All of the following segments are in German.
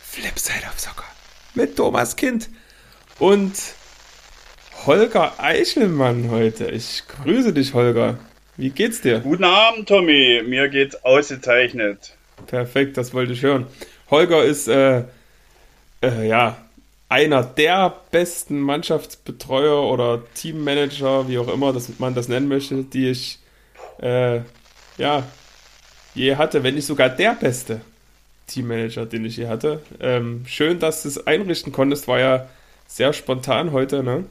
Flipside of Soccer mit Thomas Kind und Holger Eichelmann heute. Ich grüße dich, Holger. Wie geht's dir? Guten Abend, Tommy. Mir geht's ausgezeichnet. Perfekt, das wollte ich hören. Holger ist äh, äh, ja einer der besten Mannschaftsbetreuer oder Teammanager, wie auch immer das, man das nennen möchte, die ich äh, ja je hatte, wenn nicht sogar der beste Teammanager, den ich je hatte. Ähm, schön, dass du es einrichten konntest, war ja sehr spontan heute, ne?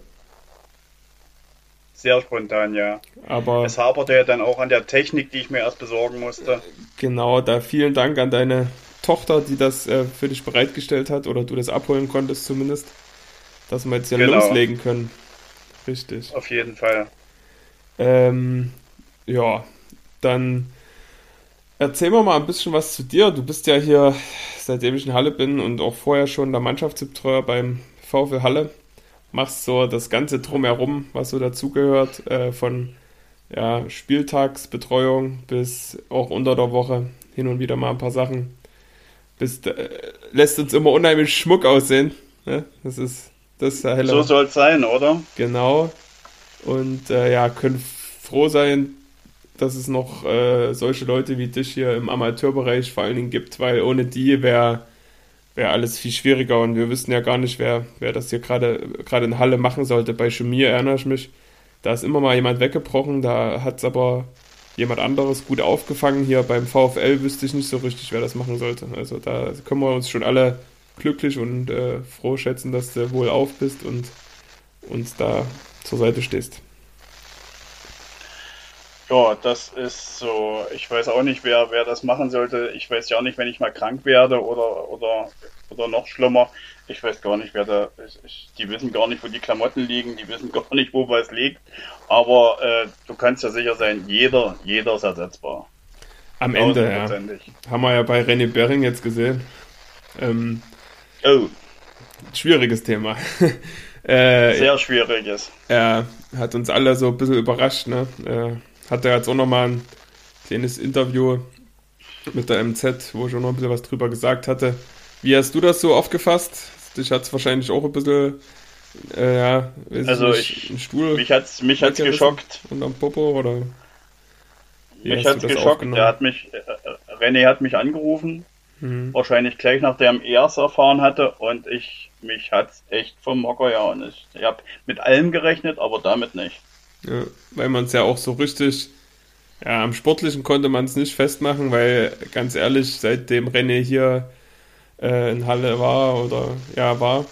Sehr spontan, ja. Aber es haperte ja dann auch an der Technik, die ich mir erst besorgen musste. Genau, da vielen Dank an deine Tochter, die das äh, für dich bereitgestellt hat oder du das abholen konntest zumindest, dass wir jetzt hier genau. loslegen können. Richtig. Auf jeden Fall. Ähm, ja, dann erzähl mir mal ein bisschen was zu dir. Du bist ja hier, seitdem ich in Halle bin und auch vorher schon der Mannschaftsbetreuer beim VfL Halle. Machst so das Ganze drumherum, was so dazugehört, äh, von ja, Spieltagsbetreuung bis auch unter der Woche hin und wieder mal ein paar Sachen bist, äh, lässt uns immer unheimlich Schmuck aussehen. Ne? Das ist das ist der helle. So soll es sein, oder? Genau. Und äh, ja, können froh sein, dass es noch äh, solche Leute wie dich hier im Amateurbereich vor allen Dingen gibt, weil ohne die wäre wär alles viel schwieriger und wir wissen ja gar nicht, wer, wer das hier gerade in Halle machen sollte. Bei Schmier erinnere ich mich, da ist immer mal jemand weggebrochen, da hat es aber jemand anderes gut aufgefangen. Hier beim VfL wüsste ich nicht so richtig, wer das machen sollte. Also da können wir uns schon alle glücklich und äh, froh schätzen, dass du wohl auf bist und uns da zur Seite stehst. Ja, das ist so. Ich weiß auch nicht, wer, wer das machen sollte. Ich weiß ja auch nicht, wenn ich mal krank werde oder, oder, oder noch schlimmer. Ich weiß gar nicht, wer da. Ich, die wissen gar nicht, wo die Klamotten liegen. Die wissen gar nicht, wo was liegt. Aber äh, du kannst ja sicher sein, jeder, jeder ist ersetzbar. Am Ende, ja. Haben wir ja bei René Bering jetzt gesehen. Ähm, oh. Schwieriges Thema. äh, Sehr schwieriges. Er hat uns alle so ein bisschen überrascht, ne? Äh, hat er jetzt auch nochmal ein kleines Interview mit der MZ, wo ich auch noch ein bisschen was drüber gesagt hatte. Wie hast du das so aufgefasst? Dich hat es wahrscheinlich auch ein bisschen, äh, ja, also ich, ein Stuhl. Mich hat es mich hat's geschockt. Und am Popo oder? mich hat es geschockt. Er hat mich, äh, René hat mich angerufen. Mhm. Wahrscheinlich gleich nachdem er es erfahren hatte und ich, mich hat es echt vom Mocker ja und ich, ich habe mit allem gerechnet, aber damit nicht. Ja, weil man es ja auch so richtig, ja, am Sportlichen konnte man es nicht festmachen, weil ganz ehrlich, seitdem René hier äh, in Halle war oder ja war,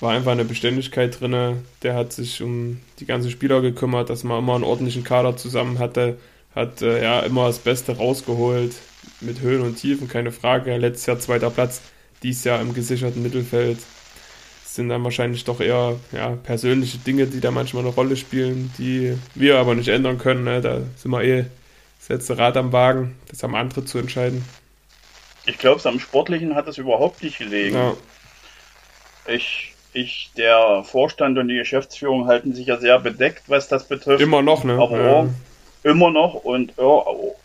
war einfach eine Beständigkeit drin. Der hat sich um die ganzen Spieler gekümmert, dass man immer einen ordentlichen Kader zusammen hatte, hat äh, ja immer das Beste rausgeholt, mit Höhen und Tiefen, keine Frage. Letztes Jahr zweiter Platz, dies Jahr im gesicherten Mittelfeld sind dann wahrscheinlich doch eher ja, persönliche Dinge, die da manchmal eine Rolle spielen, die wir aber nicht ändern können. Ne? Da sind wir eh das letzte Rad am Wagen, das haben andere zu entscheiden. Ich glaube, am Sportlichen hat es überhaupt nicht gelegen. Ja. Ich, ich, der Vorstand und die Geschäftsführung halten sich ja sehr bedeckt, was das betrifft. Immer noch, ne? Aber ja. immer noch und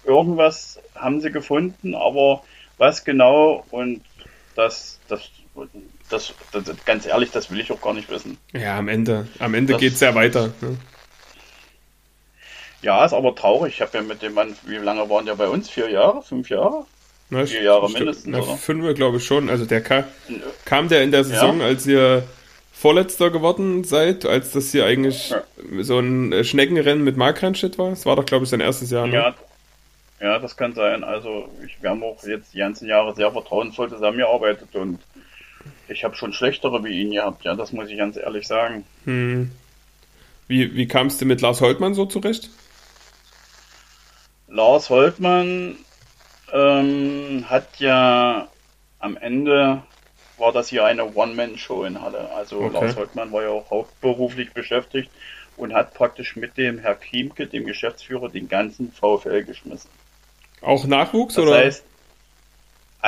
irgendwas haben sie gefunden, aber was genau und das, das das, das, ganz ehrlich, das will ich auch gar nicht wissen. Ja, am Ende, am Ende geht es ja weiter. Ne? Ja, ist aber traurig. Ich habe ja mit dem Mann, wie lange waren der bei uns? Vier Jahre? Fünf Jahre? Na, Vier Jahre mindestens, na, oder? Fünf, glaube ich schon. Also der kam, kam der in der Saison, ja. als ihr Vorletzter geworden seid, als das hier eigentlich ja. so ein Schneckenrennen mit Markranstadt war? Das war doch, glaube ich, sein erstes Jahr, ne? Ja, ja, das kann sein. Also ich, wir haben auch jetzt die ganzen Jahre sehr vertrauensvoll zusammengearbeitet und ich habe schon schlechtere wie ihn gehabt, ja, das muss ich ganz ehrlich sagen. Hm. Wie, wie kamst du mit Lars Holtmann so zurecht? Lars Holtmann ähm, hat ja am Ende war das hier eine One-Man-Show in Halle. Also okay. Lars Holtmann war ja auch hauptberuflich beschäftigt und hat praktisch mit dem Herr Klimke, dem Geschäftsführer, den ganzen VfL geschmissen. Auch Nachwuchs das oder? Heißt, Ah,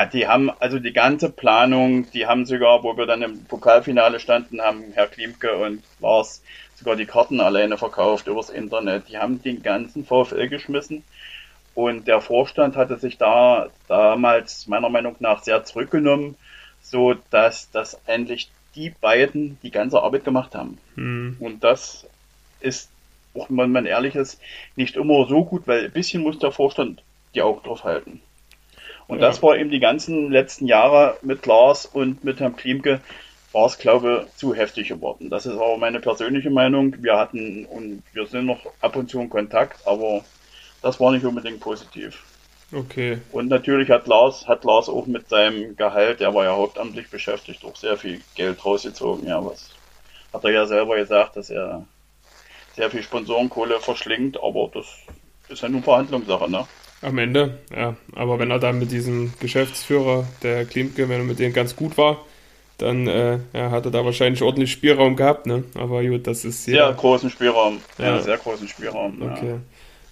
die haben also die ganze Planung, die haben sogar, wo wir dann im Pokalfinale standen, haben Herr Klimke und Lars sogar die Karten alleine verkauft übers Internet. Die haben den ganzen VfL geschmissen und der Vorstand hatte sich da damals meiner Meinung nach sehr zurückgenommen, so dass das endlich die beiden die ganze Arbeit gemacht haben. Mhm. Und das ist, auch wenn man ehrlich ist, nicht immer so gut, weil ein bisschen muss der Vorstand die Augen drauf halten. Und ja. das war eben die ganzen letzten Jahre mit Lars und mit Herrn Klimke, war es, glaube ich, zu heftig geworden. Das ist aber meine persönliche Meinung. Wir hatten und wir sind noch ab und zu in Kontakt, aber das war nicht unbedingt positiv. Okay. Und natürlich hat Lars, hat Lars auch mit seinem Gehalt, der war ja hauptamtlich beschäftigt, auch sehr viel Geld rausgezogen. Ja, was hat er ja selber gesagt, dass er sehr viel Sponsorenkohle verschlingt, aber das ist ja nun Verhandlungssache, ne? Am Ende, ja. Aber wenn er dann mit diesem Geschäftsführer, der Klimke, wenn er mit dem ganz gut war, dann äh, ja, hat er da wahrscheinlich ordentlich Spielraum gehabt, ne? Aber gut, das ist sehr. Sehr großen Spielraum. Ja, sehr großen Spielraum. Okay. Ja.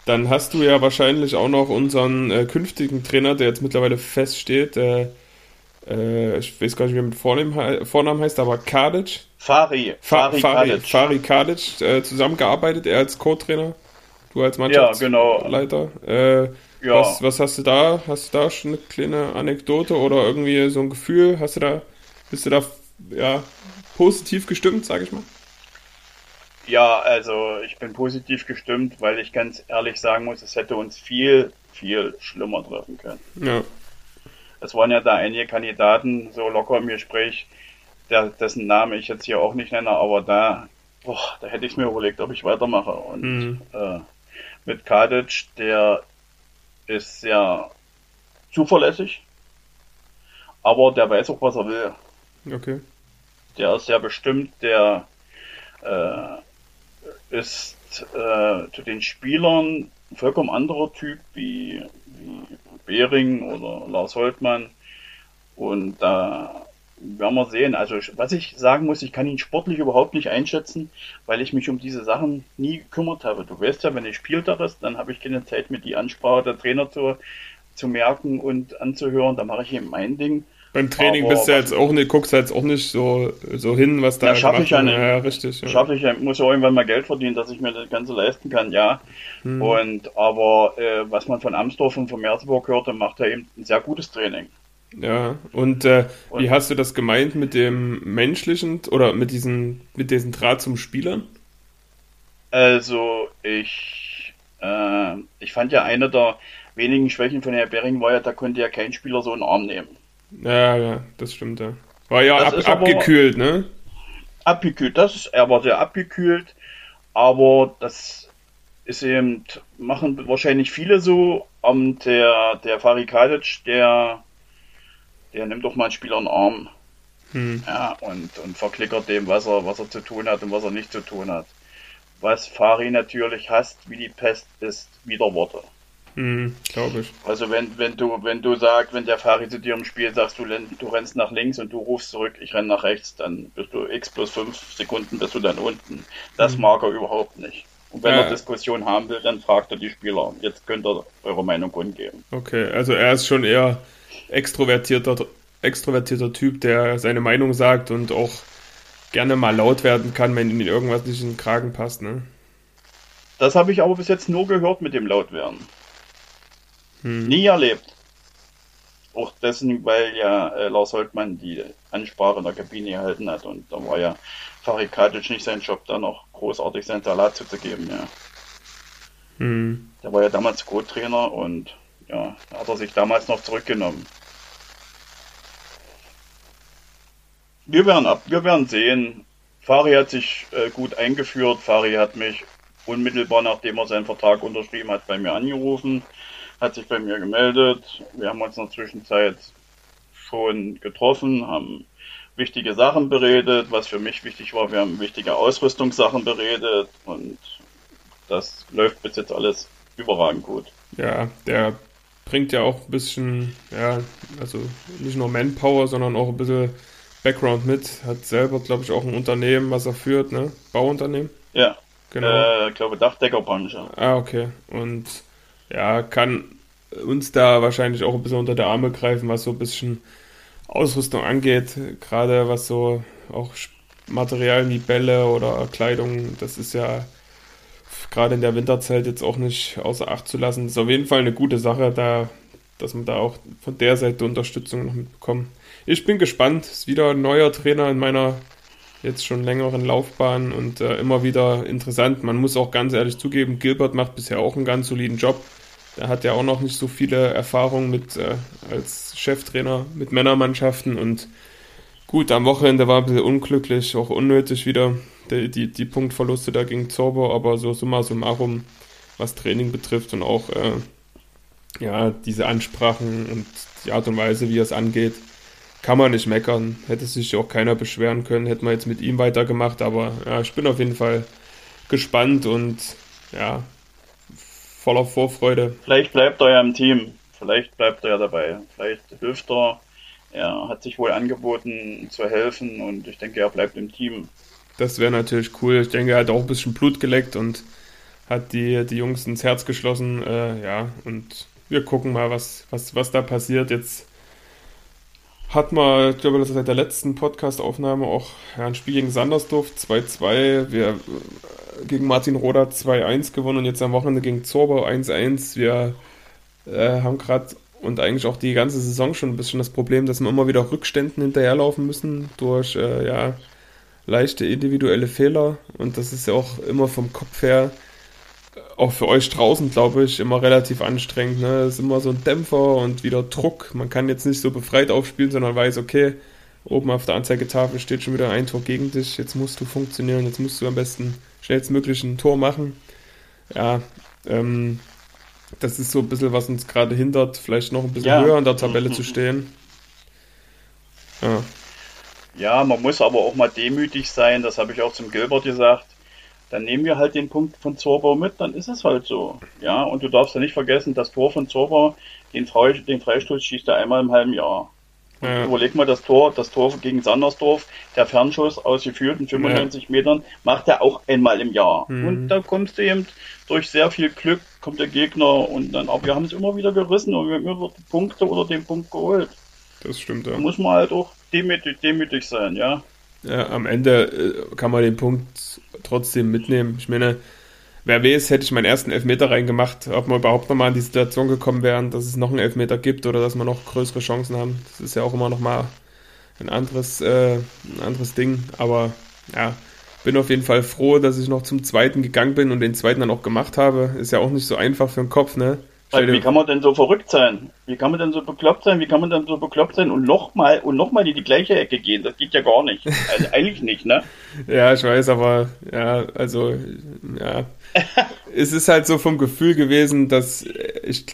Dann hast du ja wahrscheinlich auch noch unseren äh, künftigen Trainer, der jetzt mittlerweile feststeht. Äh, äh, ich weiß gar nicht, wie er mit Vornamen, Vornamen heißt, aber Kadic. Fari. Fari, Fari Kadic. Fari Kadic, äh, zusammengearbeitet, er als Co-Trainer, du als Mannschaftsleiter. Ja, genau. Ja. Was, was hast du da? Hast du da schon eine kleine Anekdote oder irgendwie so ein Gefühl? Hast du da, bist du da ja, positiv gestimmt, sage ich mal? Ja, also ich bin positiv gestimmt, weil ich ganz ehrlich sagen muss, es hätte uns viel, viel schlimmer treffen können. Ja. Es waren ja da einige Kandidaten so locker im Gespräch, der, dessen Name ich jetzt hier auch nicht nenne, aber da, boah, da hätte ich mir überlegt, ob ich weitermache. Und mhm. äh, mit Kadic, der ist sehr zuverlässig, aber der weiß auch, was er will. Okay. Der ist sehr bestimmt, der äh, ist äh, zu den Spielern ein vollkommen anderer Typ wie, wie Behring oder Lars Holtmann. Und da werden wir sehen. Also was ich sagen muss, ich kann ihn sportlich überhaupt nicht einschätzen, weil ich mich um diese Sachen nie gekümmert habe. Du weißt ja, wenn ich Spieltag ist, dann habe ich keine Zeit, mir die Ansprache der Trainer zu, zu merken und anzuhören. Da mache ich eben mein Ding. Beim Training Aber bist du jetzt auch nicht, guckst du jetzt auch nicht so, so hin, was da ja, schaffe ich ja nicht. Ja, richtig. Ja. Schaffe ich ja, muss ja irgendwann mal Geld verdienen, dass ich mir das Ganze leisten kann, ja. Hm. Und aber äh, was man von Amsdorf und von Merseburg hörte, macht er eben ein sehr gutes Training. Ja, und, äh, und, wie hast du das gemeint mit dem menschlichen oder mit diesem, mit diesem Draht zum Spieler? Also, ich, äh, ich fand ja eine der wenigen Schwächen von Herr Bering war ja, da konnte ja kein Spieler so einen Arm nehmen. Ja, ja, das stimmt, ja. War ja ab, abgekühlt, ne? Abgekühlt, das ist, er war sehr abgekühlt, aber das ist eben, machen wahrscheinlich viele so. Und der, der Fari Kadic, der der nimmt doch mal einen Spieler einen Arm. Hm. Ja, und, und verklickert dem, was er, was er zu tun hat und was er nicht zu tun hat. Was Fari natürlich hasst, wie die Pest, ist Widerworte. Hm, glaube ich. Also wenn, wenn du, wenn du sagst, wenn der Fari zu dir im Spiel sagst, du, du rennst nach links und du rufst zurück, ich renne nach rechts, dann bist du x plus fünf Sekunden bist du dann unten. Das hm. mag er überhaupt nicht. Und wenn ja. er Diskussion haben will, dann fragt er die Spieler. Jetzt könnt ihr eure Meinung kundgeben. Okay, also er ist schon eher extrovertierter, extrovertierter Typ, der seine Meinung sagt und auch gerne mal laut werden kann, wenn ihm irgendwas nicht in den Kragen passt, ne? Das habe ich aber bis jetzt nur gehört mit dem Lautwerden. Hm. Nie erlebt. Auch dessen, weil ja äh, Lars Holtmann die Ansprache in der Kabine gehalten hat und da war ja Farid Katic nicht sein Job, da noch großartig sein Salat zuzugeben, ja. Hm. Der war ja damals Co-Trainer und ja, hat er sich damals noch zurückgenommen. Wir werden ab, wir werden sehen. Fari hat sich äh, gut eingeführt. Fari hat mich unmittelbar nachdem er seinen Vertrag unterschrieben hat, bei mir angerufen, hat sich bei mir gemeldet. Wir haben uns in der Zwischenzeit schon getroffen, haben wichtige Sachen beredet, was für mich wichtig war. Wir haben wichtige Ausrüstungssachen beredet und das läuft bis jetzt alles überragend gut. Ja, der bringt ja auch ein bisschen, ja, also nicht nur Manpower, sondern auch ein bisschen Background mit. Hat selber, glaube ich, auch ein Unternehmen, was er führt, ne? Bauunternehmen? Ja. Genau. Äh, ich glaube Dachdeckerbranche. Ah, okay. Und ja, kann uns da wahrscheinlich auch ein bisschen unter der Arme greifen, was so ein bisschen Ausrüstung angeht, gerade was so auch Materialien wie Bälle oder Kleidung, das ist ja gerade in der Winterzeit jetzt auch nicht außer Acht zu lassen. Das ist auf jeden Fall eine gute Sache, da, dass man da auch von der Seite Unterstützung noch mitbekommt. Ich bin gespannt, ist wieder ein neuer Trainer in meiner jetzt schon längeren Laufbahn und äh, immer wieder interessant. Man muss auch ganz ehrlich zugeben, Gilbert macht bisher auch einen ganz soliden Job. Er hat ja auch noch nicht so viele Erfahrungen mit äh, als Cheftrainer mit Männermannschaften und gut, am Wochenende war ein bisschen unglücklich, auch unnötig wieder die, die, die Punktverluste da gegen Zorbo, aber so summa summarum, was Training betrifft und auch äh, ja, diese Ansprachen und die Art und Weise, wie es angeht, kann man nicht meckern. Hätte sich auch keiner beschweren können, hätte man jetzt mit ihm weitergemacht, aber ja, ich bin auf jeden Fall gespannt und ja, voller Vorfreude. Vielleicht bleibt er ja im Team, vielleicht bleibt er ja dabei, vielleicht hilft er. Er hat sich wohl angeboten zu helfen und ich denke, er bleibt im Team. Das wäre natürlich cool. Ich denke, er hat auch ein bisschen Blut geleckt und hat die, die Jungs ins Herz geschlossen. Äh, ja, und wir gucken mal, was, was, was da passiert. Jetzt hat man, ich glaube, das ist seit der letzten Podcast-Aufnahme auch ja, ein Spiel gegen Sandersdorf 2-2. Wir äh, gegen Martin Roda 2-1 gewonnen und jetzt am Wochenende gegen Zorbau 1-1. Wir äh, haben gerade und eigentlich auch die ganze Saison schon ein bisschen das Problem, dass wir immer wieder Rückständen hinterherlaufen müssen durch äh, ja, leichte individuelle Fehler. Und das ist ja auch immer vom Kopf her, auch für euch draußen, glaube ich, immer relativ anstrengend. Ne? Es ist immer so ein Dämpfer und wieder Druck. Man kann jetzt nicht so befreit aufspielen, sondern weiß, okay, oben auf der Anzeigetafel steht schon wieder ein Tor gegen dich. Jetzt musst du funktionieren, jetzt musst du am besten schnellstmöglich ein Tor machen. Ja, ähm, das ist so ein bisschen, was uns gerade hindert, vielleicht noch ein bisschen ja. höher in der Tabelle zu stehen. Ja. Ja, man muss aber auch mal demütig sein, das habe ich auch zum Gilbert gesagt. Dann nehmen wir halt den Punkt von Zorbau mit, dann ist es halt so. Ja, und du darfst ja nicht vergessen, das Tor von Zorbau, den, Fre den Freistoß schießt er einmal im halben Jahr. Ja. Überleg mal das Tor, das Tor gegen Sandersdorf, der Fernschuss aus gefühlten 95 ja. Metern, macht er auch einmal im Jahr. Mhm. Und da kommst du eben durch sehr viel Glück, kommt der Gegner und dann, aber wir haben es immer wieder gerissen und wir haben immer Punkte oder den Punkt geholt. Das stimmt, ja. Da muss man halt auch demütig, demütig sein, ja. Ja, am Ende äh, kann man den Punkt trotzdem mitnehmen. Ich meine, wer weiß, hätte ich meinen ersten Elfmeter reingemacht, ob wir überhaupt nochmal in die Situation gekommen wären, dass es noch einen Elfmeter gibt oder dass wir noch größere Chancen haben. Das ist ja auch immer nochmal ein anderes, äh, ein anderes Ding. Aber ja, bin auf jeden Fall froh, dass ich noch zum zweiten gegangen bin und den zweiten dann auch gemacht habe. Ist ja auch nicht so einfach für den Kopf, ne? Wie kann man denn so verrückt sein? Wie kann man denn so bekloppt sein? Wie kann man denn so bekloppt sein und nochmal und nochmal in die gleiche Ecke gehen? Das geht ja gar nicht. Also eigentlich nicht, ne? ja, ich weiß, aber ja, also ja. es ist halt so vom Gefühl gewesen, dass ich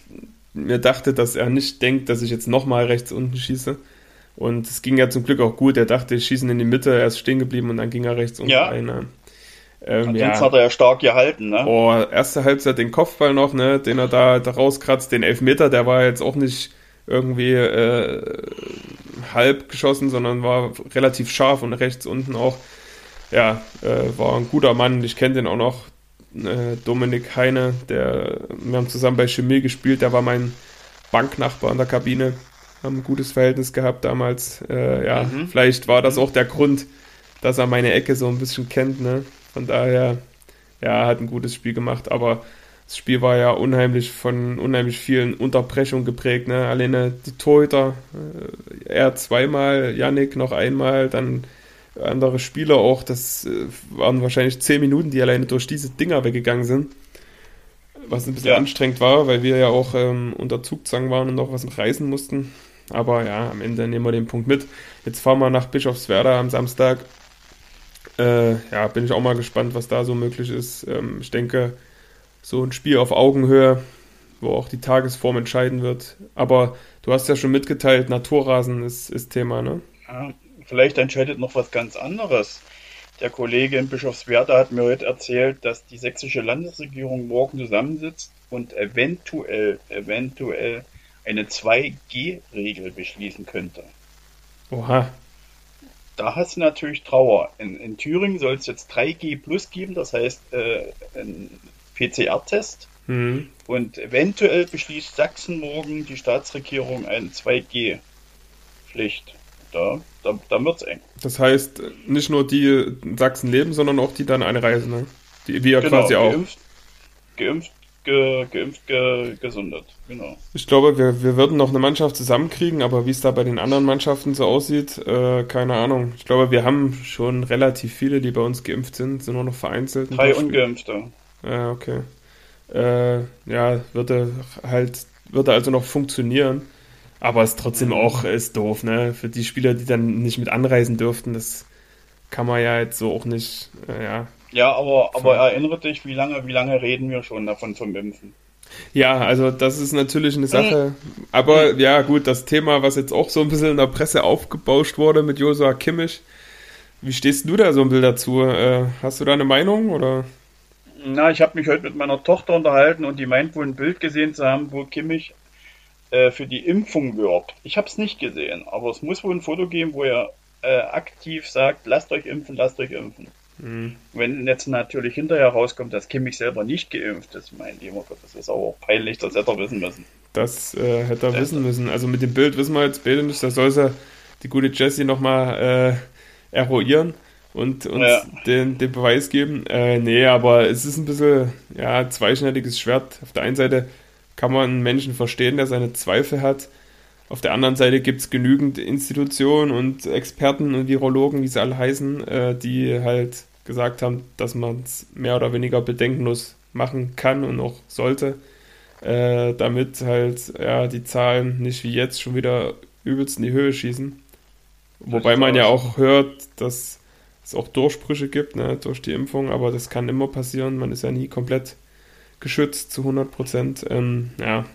mir dachte, dass er nicht denkt, dass ich jetzt nochmal rechts unten schieße. Und es ging ja zum Glück auch gut. Er dachte, ich schieße in die Mitte, er ist stehen geblieben und dann ging er rechts unten ja. rein. Ähm, ja. hat er ja stark gehalten, ne? Oh, erste Halbzeit den Kopfball noch, ne, den er da, da rauskratzt, den Elfmeter, der war jetzt auch nicht irgendwie äh, halb geschossen, sondern war relativ scharf und rechts unten auch. Ja, äh, war ein guter Mann. Ich kenne den auch noch. Äh, Dominik Heine, der, wir haben zusammen bei Chemie gespielt, der war mein Banknachbar in der Kabine. Haben ein gutes Verhältnis gehabt damals. Äh, ja, mhm. vielleicht war das mhm. auch der Grund, dass er meine Ecke so ein bisschen kennt, ne? Von daher, ja, hat ein gutes Spiel gemacht, aber das Spiel war ja unheimlich von unheimlich vielen Unterbrechungen geprägt. Ne? Alleine die Torhüter, äh, er zweimal, Yannick noch einmal, dann andere Spieler auch. Das äh, waren wahrscheinlich zehn Minuten, die alleine durch diese Dinger weggegangen sind. Was ein bisschen ja. anstrengend war, weil wir ja auch ähm, unter Zugzang waren und noch was reißen mussten. Aber ja, am Ende nehmen wir den Punkt mit. Jetzt fahren wir nach Bischofswerda am Samstag äh, ja, bin ich auch mal gespannt, was da so möglich ist. Ähm, ich denke, so ein Spiel auf Augenhöhe, wo auch die Tagesform entscheiden wird. Aber du hast ja schon mitgeteilt, Naturrasen ist, ist Thema, ne? Ja, vielleicht entscheidet noch was ganz anderes. Der Kollege in Bischofswerda hat mir heute erzählt, dass die sächsische Landesregierung morgen zusammensitzt und eventuell, eventuell eine 2G-Regel beschließen könnte. Oha, da hast du natürlich Trauer. In, in Thüringen soll es jetzt 3G plus geben, das heißt äh, ein PCR-Test. Mhm. Und eventuell beschließt Sachsen morgen die Staatsregierung eine 2G-Pflicht. Da, da, da wird es eng. Das heißt, nicht nur die in Sachsen leben, sondern auch die dann einreisen, ne? Die wir genau, quasi auch. Geimpft, geimpft ge, geimpft, ge, gesundet. Genau. Ich glaube, wir, wir würden noch eine Mannschaft zusammenkriegen, aber wie es da bei den anderen Mannschaften so aussieht, äh, keine Ahnung. Ich glaube, wir haben schon relativ viele, die bei uns geimpft sind, sind nur noch vereinzelt. Drei Ungeimpfte. Ja, okay. Äh, ja, würde halt, würde also noch funktionieren. Aber es ist trotzdem auch ist doof, ne? Für die Spieler, die dann nicht mit anreisen dürften, das kann man ja jetzt so auch nicht, äh, ja, ja, aber, aber erinnere dich, wie lange, wie lange reden wir schon davon vom Impfen? Ja, also das ist natürlich eine Sache. Aber ja, gut, das Thema, was jetzt auch so ein bisschen in der Presse aufgebauscht wurde mit Josua Kimmich. Wie stehst du da so ein Bild dazu? Äh, hast du da eine Meinung oder? Na, ich habe mich heute mit meiner Tochter unterhalten und die meint wohl ein Bild gesehen zu haben, wo Kimmich äh, für die Impfung wirbt. Ich habe es nicht gesehen, aber es muss wohl ein Foto geben, wo er äh, aktiv sagt, lasst euch impfen, lasst euch impfen. Mhm. Wenn jetzt natürlich hinterher rauskommt, dass Kimmich selber nicht geimpft ist, mein lieber Gott, das ist aber auch peinlich, das hätte er wissen müssen. Das äh, hätte er das wissen müssen. Also mit dem Bild wissen wir jetzt beide nicht, da soll sie die gute Jessie nochmal äh, eruieren und uns ja. den, den Beweis geben. Äh, nee, aber es ist ein bisschen ja, zweischneidiges Schwert. Auf der einen Seite kann man einen Menschen verstehen, der seine Zweifel hat. Auf der anderen Seite gibt es genügend Institutionen und Experten und Virologen, wie sie alle heißen, äh, die halt gesagt haben, dass man es mehr oder weniger bedenkenlos machen kann und auch sollte, äh, damit halt ja, die Zahlen nicht wie jetzt schon wieder übelst in die Höhe schießen. Wobei man ja auch hört, dass es auch Durchbrüche gibt ne, durch die Impfung, aber das kann immer passieren. Man ist ja nie komplett geschützt zu 100 Prozent. Ähm, ja,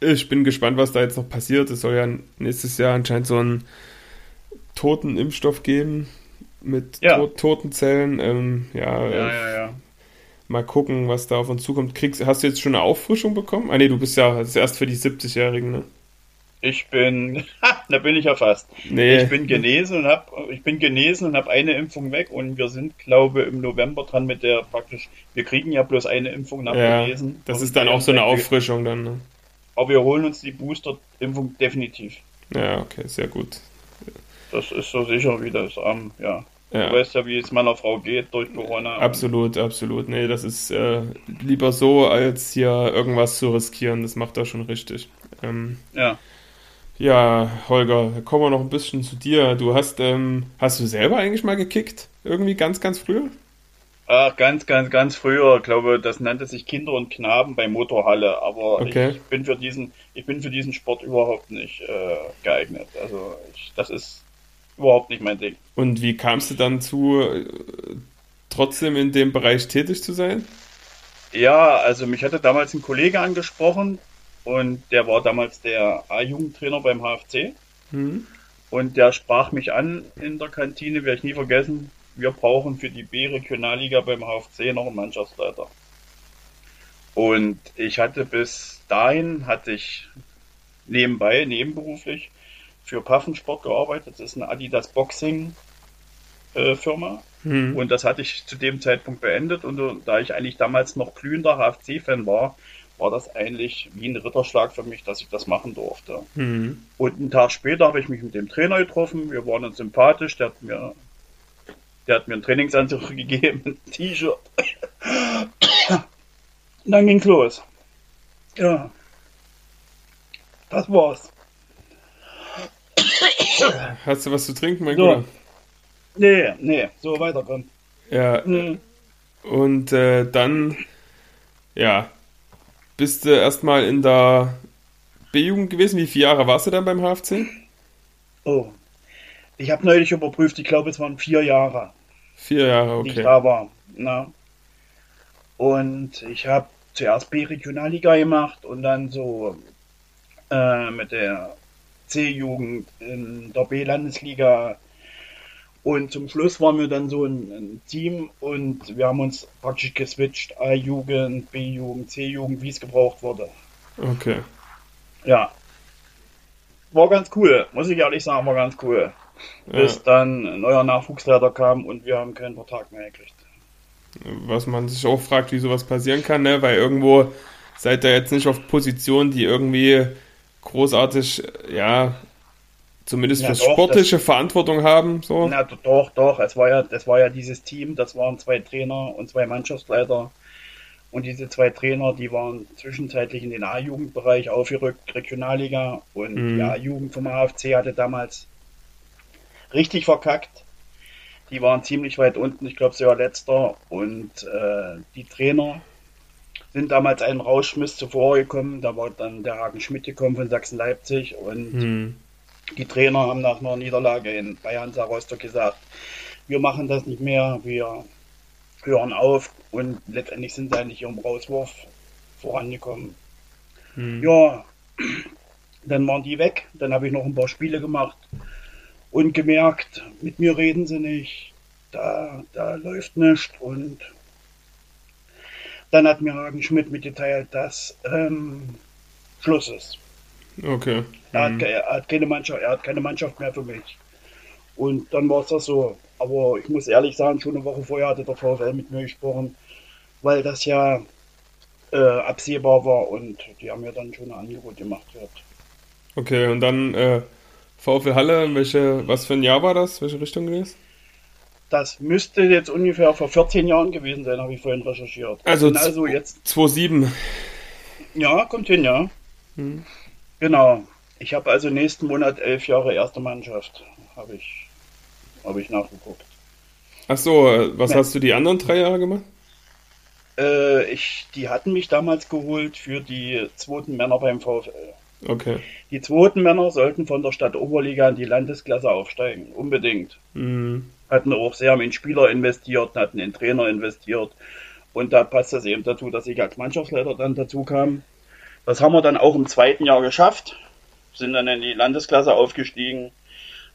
ich bin gespannt, was da jetzt noch passiert. Es soll ja nächstes Jahr anscheinend so einen toten Impfstoff geben, mit ja. to toten Zellen. Ähm, ja, ja, ja, ja, Mal gucken, was da auf uns zukommt. Kriegst, hast du jetzt schon eine Auffrischung bekommen? Ah, nee, du bist ja erst für die 70-Jährigen, ne? Ich bin, ha, da bin ich ja fast. Nee. Ich bin genesen und hab, ich bin genesen und habe eine Impfung weg und wir sind, glaube im November dran mit der praktisch, wir kriegen ja bloß eine Impfung nach ja, Genesen. Das ist dann auch so eine Auffrischung dann, ne? Aber wir holen uns die Booster-Impfung definitiv. Ja, okay, sehr gut. Das ist so sicher wie das am, ja. Ja. Du weißt ja, wie es meiner Frau geht durch Corona. Absolut, absolut. Nee, das ist äh, lieber so, als hier irgendwas zu riskieren. Das macht er schon richtig. Ähm, ja. Ja, Holger, kommen wir noch ein bisschen zu dir. Du hast, ähm, hast du selber eigentlich mal gekickt? Irgendwie ganz, ganz früher? Ach, ganz, ganz, ganz früher. Ich glaube, das nannte sich Kinder und Knaben bei Motorhalle. Aber okay. ich bin für diesen, ich bin für diesen Sport überhaupt nicht äh, geeignet. Also ich, das ist überhaupt nicht mein Ding. Und wie kamst du dann zu, äh, trotzdem in dem Bereich tätig zu sein? Ja, also mich hatte damals ein Kollege angesprochen und der war damals der A-Jugendtrainer beim HFC. Mhm. Und der sprach mich an in der Kantine, werde ich nie vergessen. Wir brauchen für die B-Regionalliga beim HFC noch einen Mannschaftsleiter. Und ich hatte bis dahin, hatte ich nebenbei, nebenberuflich, für Paffensport gearbeitet. Das ist eine Adidas Boxing äh, Firma. Mhm. Und das hatte ich zu dem Zeitpunkt beendet. Und da ich eigentlich damals noch glühender HFC-Fan war, war das eigentlich wie ein Ritterschlag für mich, dass ich das machen durfte. Mhm. Und einen Tag später habe ich mich mit dem Trainer getroffen. Wir waren uns sympathisch. Der hat mir, der hat mir einen Trainingsanzug gegeben, ein T-Shirt. Und dann ging's los. Ja. Das war's. Hast du was zu trinken, mein so. Guter? Nee, nee, so weiterkommen. Ja. Mhm. Und äh, dann, ja, bist du erstmal in der B-Jugend gewesen. Wie viele Jahre warst du dann beim HFC? Oh, ich habe neulich überprüft, ich glaube, es waren vier Jahre. Vier Jahre, okay. Die ich da war. Na. Und ich habe zuerst B-Regionalliga gemacht und dann so äh, mit der C-Jugend in der B-Landesliga. Und zum Schluss waren wir dann so ein, ein, Team und wir haben uns praktisch geswitcht. A-Jugend, B-Jugend, C-Jugend, wie es gebraucht wurde. Okay. Ja. War ganz cool, muss ich ehrlich sagen, war ganz cool. Ja. Bis dann ein neuer Nachwuchsleiter kam und wir haben keinen Vertrag mehr gekriegt. Was man sich auch fragt, wie sowas passieren kann, ne? Weil irgendwo seid ihr jetzt nicht auf Positionen, die irgendwie großartig, ja, zumindest ja, für doch, sportliche das, Verantwortung haben. So. Na, doch, doch. Es war ja, das war ja dieses Team, das waren zwei Trainer und zwei Mannschaftsleiter. Und diese zwei Trainer, die waren zwischenzeitlich in den A-Jugendbereich aufgerückt, Regionalliga. Und mhm. die A-Jugend vom AFC hatte damals richtig verkackt. Die waren ziemlich weit unten, ich glaube, sie war letzter. Und äh, die Trainer sind damals einen Rausschmiss zuvor gekommen. Da war dann der Hagen Schmidt gekommen von Sachsen-Leipzig. Und mhm. Die Trainer haben nach einer Niederlage in Bayern Rostock gesagt, wir machen das nicht mehr, wir hören auf und letztendlich sind sie eigentlich ihrem Rauswurf vorangekommen. Hm. Ja, dann waren die weg. Dann habe ich noch ein paar Spiele gemacht und gemerkt, mit mir reden sie nicht. Da, da läuft nichts. Und dann hat mir Hagen Schmidt mitgeteilt, dass ähm, Schluss ist. Okay. Er, hat, mhm. er, hat, keine Mannschaft, er hat keine Mannschaft mehr für mich. Und dann war es das so. Aber ich muss ehrlich sagen, schon eine Woche vorher hatte der VfL mit mir gesprochen, weil das ja äh, absehbar war und die haben mir dann schon ein Angebot gemacht. Gehabt. Okay, und dann äh, VfL Halle, welche, was für ein Jahr war das? Welche Richtung gewesen? Das müsste jetzt ungefähr vor 14 Jahren gewesen sein, habe ich vorhin recherchiert. Also, also jetzt 2,7. Ja, kommt hin, ja. Hm. Genau. Ich habe also nächsten Monat elf Jahre erste Mannschaft. Habe ich habe ich nachgeguckt. Ach so, was ja. hast du die anderen drei Jahre gemacht? Äh, ich, die hatten mich damals geholt für die zweiten Männer beim VfL. Okay. Die zweiten Männer sollten von der Stadt Oberliga in die Landesklasse aufsteigen, unbedingt. Mhm. Hatten auch sehr in Spieler investiert, hatten in Trainer investiert. Und da passt das eben dazu, dass ich als Mannschaftsleiter dann dazu kam. Das haben wir dann auch im zweiten Jahr geschafft, sind dann in die Landesklasse aufgestiegen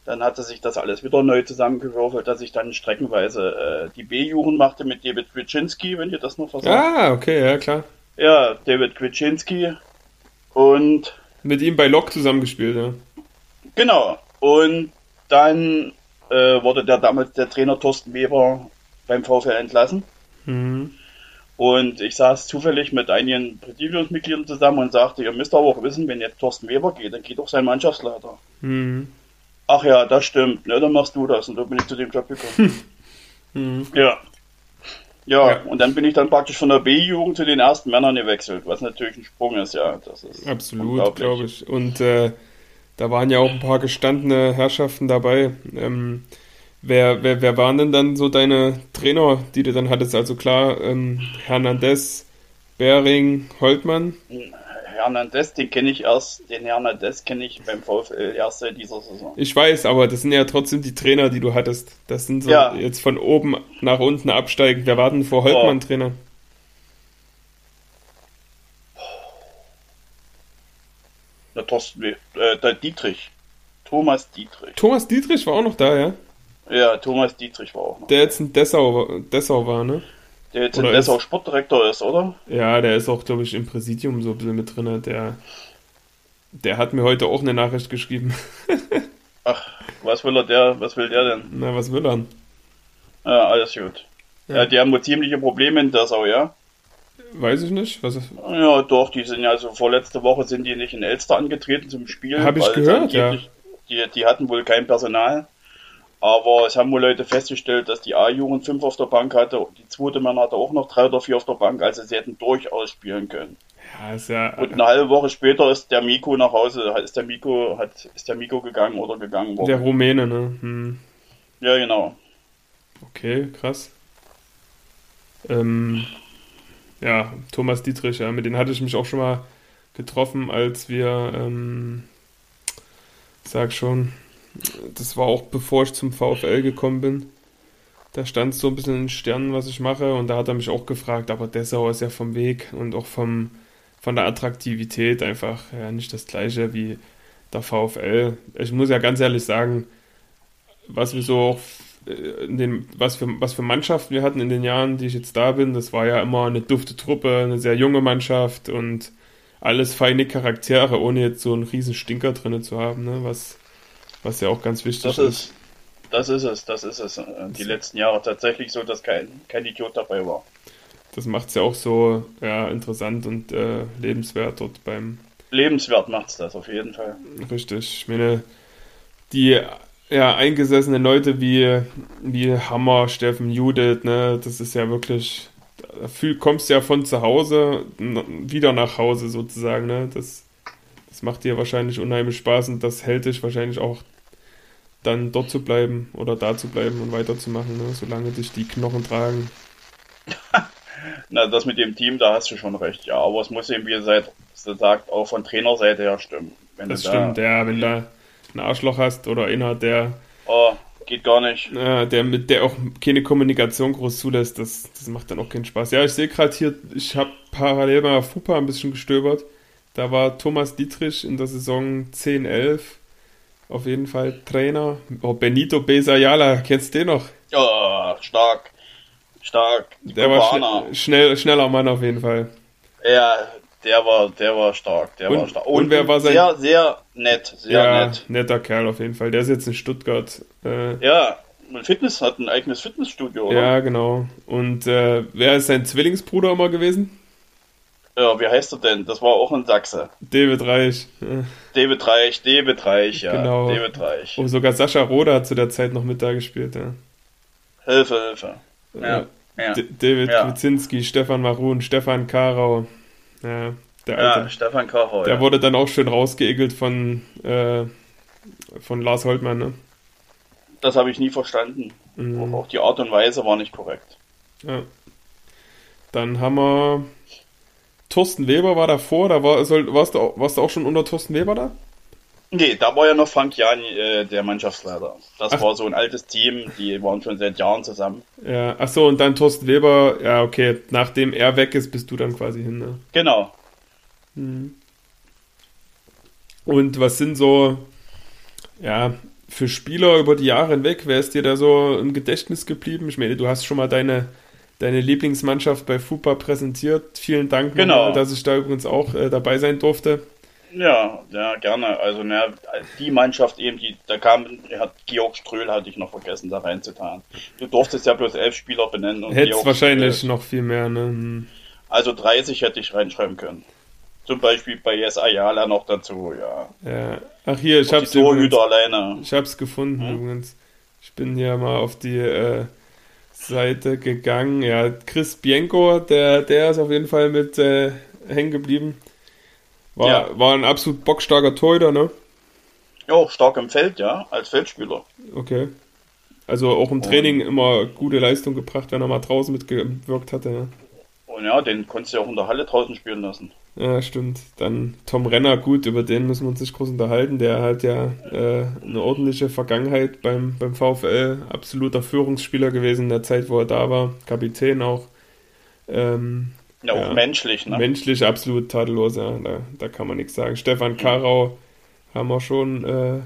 dann hatte sich das alles wieder neu zusammengewürfelt, dass ich dann streckenweise äh, die B-Jugend machte mit David Kwitschinski, wenn ihr das noch versagt. Ah, okay, ja klar. Ja, David Kwitschinski und... Mit ihm bei Lok zusammengespielt, ja. Genau. Und dann äh, wurde der damals der Trainer Thorsten Weber beim VfL entlassen. Mhm. Und ich saß zufällig mit einigen Präsidiumsmitgliedern zusammen und sagte, ihr müsst aber auch wissen, wenn jetzt Thorsten Weber geht, dann geht auch sein Mannschaftsleiter. Mhm. Ach ja, das stimmt, ne, dann machst du das. Und dann bin ich zu dem Job gekommen. mhm. ja. ja. ja. und dann bin ich dann praktisch von der B-Jugend zu den ersten Männern gewechselt, was natürlich ein Sprung ist, ja. Das ist Absolut, glaube ich. Und äh, da waren ja auch ein paar gestandene Herrschaften dabei. Ähm, wer, wer, wer waren denn dann so deine Trainer, die du dann hattest? Also klar, ähm, Hernandez, Bering, Holtmann. Hernandez, den kenne ich erst, den Hernandez kenne ich beim VfL erst seit dieser Saison. Ich weiß, aber das sind ja trotzdem die Trainer, die du hattest. Das sind so ja. jetzt von oben nach unten absteigen. Wer war denn vor Holtmann oh. Trainer? Der, Thorsten, äh, der Dietrich. Thomas Dietrich. Thomas Dietrich war auch noch da, ja? Ja, Thomas Dietrich war auch noch. Der jetzt in Dessau, Dessau war, ne? Der jetzt oder in Dessau Sportdirektor ist, oder? Ja, der ist auch, glaube ich, im Präsidium so ein bisschen mit drin. Der, der hat mir heute auch eine Nachricht geschrieben. Ach, was will er der, was will der denn? Na, was will er? Ja, alles gut. Ja, ja die haben wohl ziemliche Probleme in Dessau, ja? Weiß ich nicht. Was ja, doch, die sind ja, also vorletzte Woche sind die nicht in Elster angetreten zum Spiel. Habe ich gehört, ja. Die, die hatten wohl kein Personal. Aber es haben wohl Leute festgestellt, dass die A-Jugend fünf auf der Bank hatte. Die zweite Mann hatte auch noch drei oder vier auf der Bank, also sie hätten durchaus spielen können. Ja, ist ja, und eine halbe Woche später ist der Miko nach Hause, ist der Miko, hat, ist der Miko gegangen oder gegangen worden. Der Rumäne, ne? Hm. Ja, genau. Okay, krass. Ähm, ja, Thomas Dietrich, ja, mit dem hatte ich mich auch schon mal getroffen, als wir, ähm, sag schon, das war auch bevor ich zum VfL gekommen bin. Da stand so ein bisschen in den Sternen, was ich mache. Und da hat er mich auch gefragt, aber Dessau ist ja vom Weg und auch vom, von der Attraktivität einfach ja, nicht das gleiche wie der VfL. Ich muss ja ganz ehrlich sagen, was wir so auch äh, in den, was für, was für Mannschaften wir hatten in den Jahren, die ich jetzt da bin, das war ja immer eine dufte Truppe, eine sehr junge Mannschaft und alles feine Charaktere, ohne jetzt so einen riesen Stinker drin zu haben, ne? was was ja auch ganz wichtig das ist. das ist es, das ist es. Äh, die letzten Jahre tatsächlich so, dass kein, kein Idiot dabei war. Das macht es ja auch so ja, interessant und äh, lebenswert dort beim. Lebenswert macht es das auf jeden Fall. Richtig. Ich meine, die ja, eingesessenen Leute wie, wie Hammer, Steffen, Judith, ne, das ist ja wirklich, da fühl, kommst ja von zu Hause wieder nach Hause sozusagen, ne, das, das macht dir wahrscheinlich unheimlich Spaß und das hält dich wahrscheinlich auch dann dort zu bleiben oder da zu bleiben und weiterzumachen, ne, solange dich die Knochen tragen. Na, das mit dem Team, da hast du schon recht, ja, aber es muss eben, wie seid, sagt, auch von Trainerseite her stimmen. Wenn das stimmt, da, ja, wenn da ein Arschloch hast oder einer, der. Oh, geht gar nicht. Äh, der mit der auch keine Kommunikation groß zulässt, das, das macht dann auch keinen Spaß. Ja, ich sehe gerade hier, ich habe parallel bei FUPA ein bisschen gestöbert. Da war Thomas Dietrich in der Saison 10, 11 auf jeden Fall Trainer. Oh, Benito Besayala, kennst du den noch? Ja, stark. Stark. Der war schn schnell, schneller Mann auf jeden Fall. Ja, der war, der war stark. Der und, war stark. Und, und wer war sein. Sehr, sehr nett. Sehr ja, nett. netter Kerl auf jeden Fall. Der ist jetzt in Stuttgart. Äh, ja, Fitness hat ein eigenes Fitnessstudio, oder? Ja, genau. Und äh, wer ist sein Zwillingsbruder immer gewesen? Ja, wie heißt er denn? Das war auch ein Sachse. David Reich. David Reich, David Reich, ja. Genau. David Reich. Oh, sogar Sascha Roda hat zu der Zeit noch mit da gespielt, ja. Hilfe, Hilfe. Ja. ja. David ja. Kuzinski, Stefan Marun, Stefan Karau. Ja, der Alte. Ja, Stefan Karau. Der ja. wurde dann auch schön rausgeegelt von, äh, von Lars Holtmann, ne? Das habe ich nie verstanden. Mhm. Auch die Art und Weise war nicht korrekt. Ja. Dann haben wir Thorsten Weber war davor, da war, soll, warst, du, warst du auch schon unter Thorsten Weber da? Nee, da war ja noch Frank Jani äh, der Mannschaftsleiter. Das ach. war so ein altes Team, die waren schon seit Jahren zusammen. Ja, ach so, und dann Thorsten Weber, ja, okay, nachdem er weg ist, bist du dann quasi hin, ne? Genau. Mhm. Und was sind so, ja, für Spieler über die Jahre hinweg, wer ist dir da so im Gedächtnis geblieben? Ich meine, du hast schon mal deine deine Lieblingsmannschaft bei FUPA präsentiert. Vielen Dank, genau. dass ich da übrigens auch äh, dabei sein durfte. Ja, ja, gerne. Also na, die Mannschaft eben, die da kam, hat Georg Ströhl hatte ich noch vergessen, da reinzutan. Du durftest ja bloß elf Spieler benennen. Hättest wahrscheinlich Ströhl. noch viel mehr, ne? Hm. Also 30 hätte ich reinschreiben können. Zum Beispiel bei Yes Ayala noch dazu, ja. Ja. Ach hier, ich hab's übrigens, alleine. Ich hab's gefunden hm? übrigens. Ich bin hier mal auf die äh, Seite gegangen. Ja, Chris Bienko, der, der ist auf jeden Fall mit äh, hängen geblieben. War, ja. war ein absolut bockstarker Torhüter, ne? Ja, stark im Feld, ja, als Feldspieler. Okay. Also auch im Training und, immer gute Leistung gebracht, wenn er mal draußen mitgewirkt hatte, ja. Und ja, den konntest du ja auch in der Halle draußen spielen lassen. Ja, stimmt. Dann Tom Renner, gut, über den müssen wir uns nicht groß unterhalten. Der hat ja äh, eine ordentliche Vergangenheit beim, beim VfL. Absoluter Führungsspieler gewesen in der Zeit, wo er da war. Kapitän auch. Ähm, ja, auch ja, menschlich, ne? Menschlich absolut tadellos, ja. Da, da kann man nichts sagen. Stefan Karau haben wir schon, äh,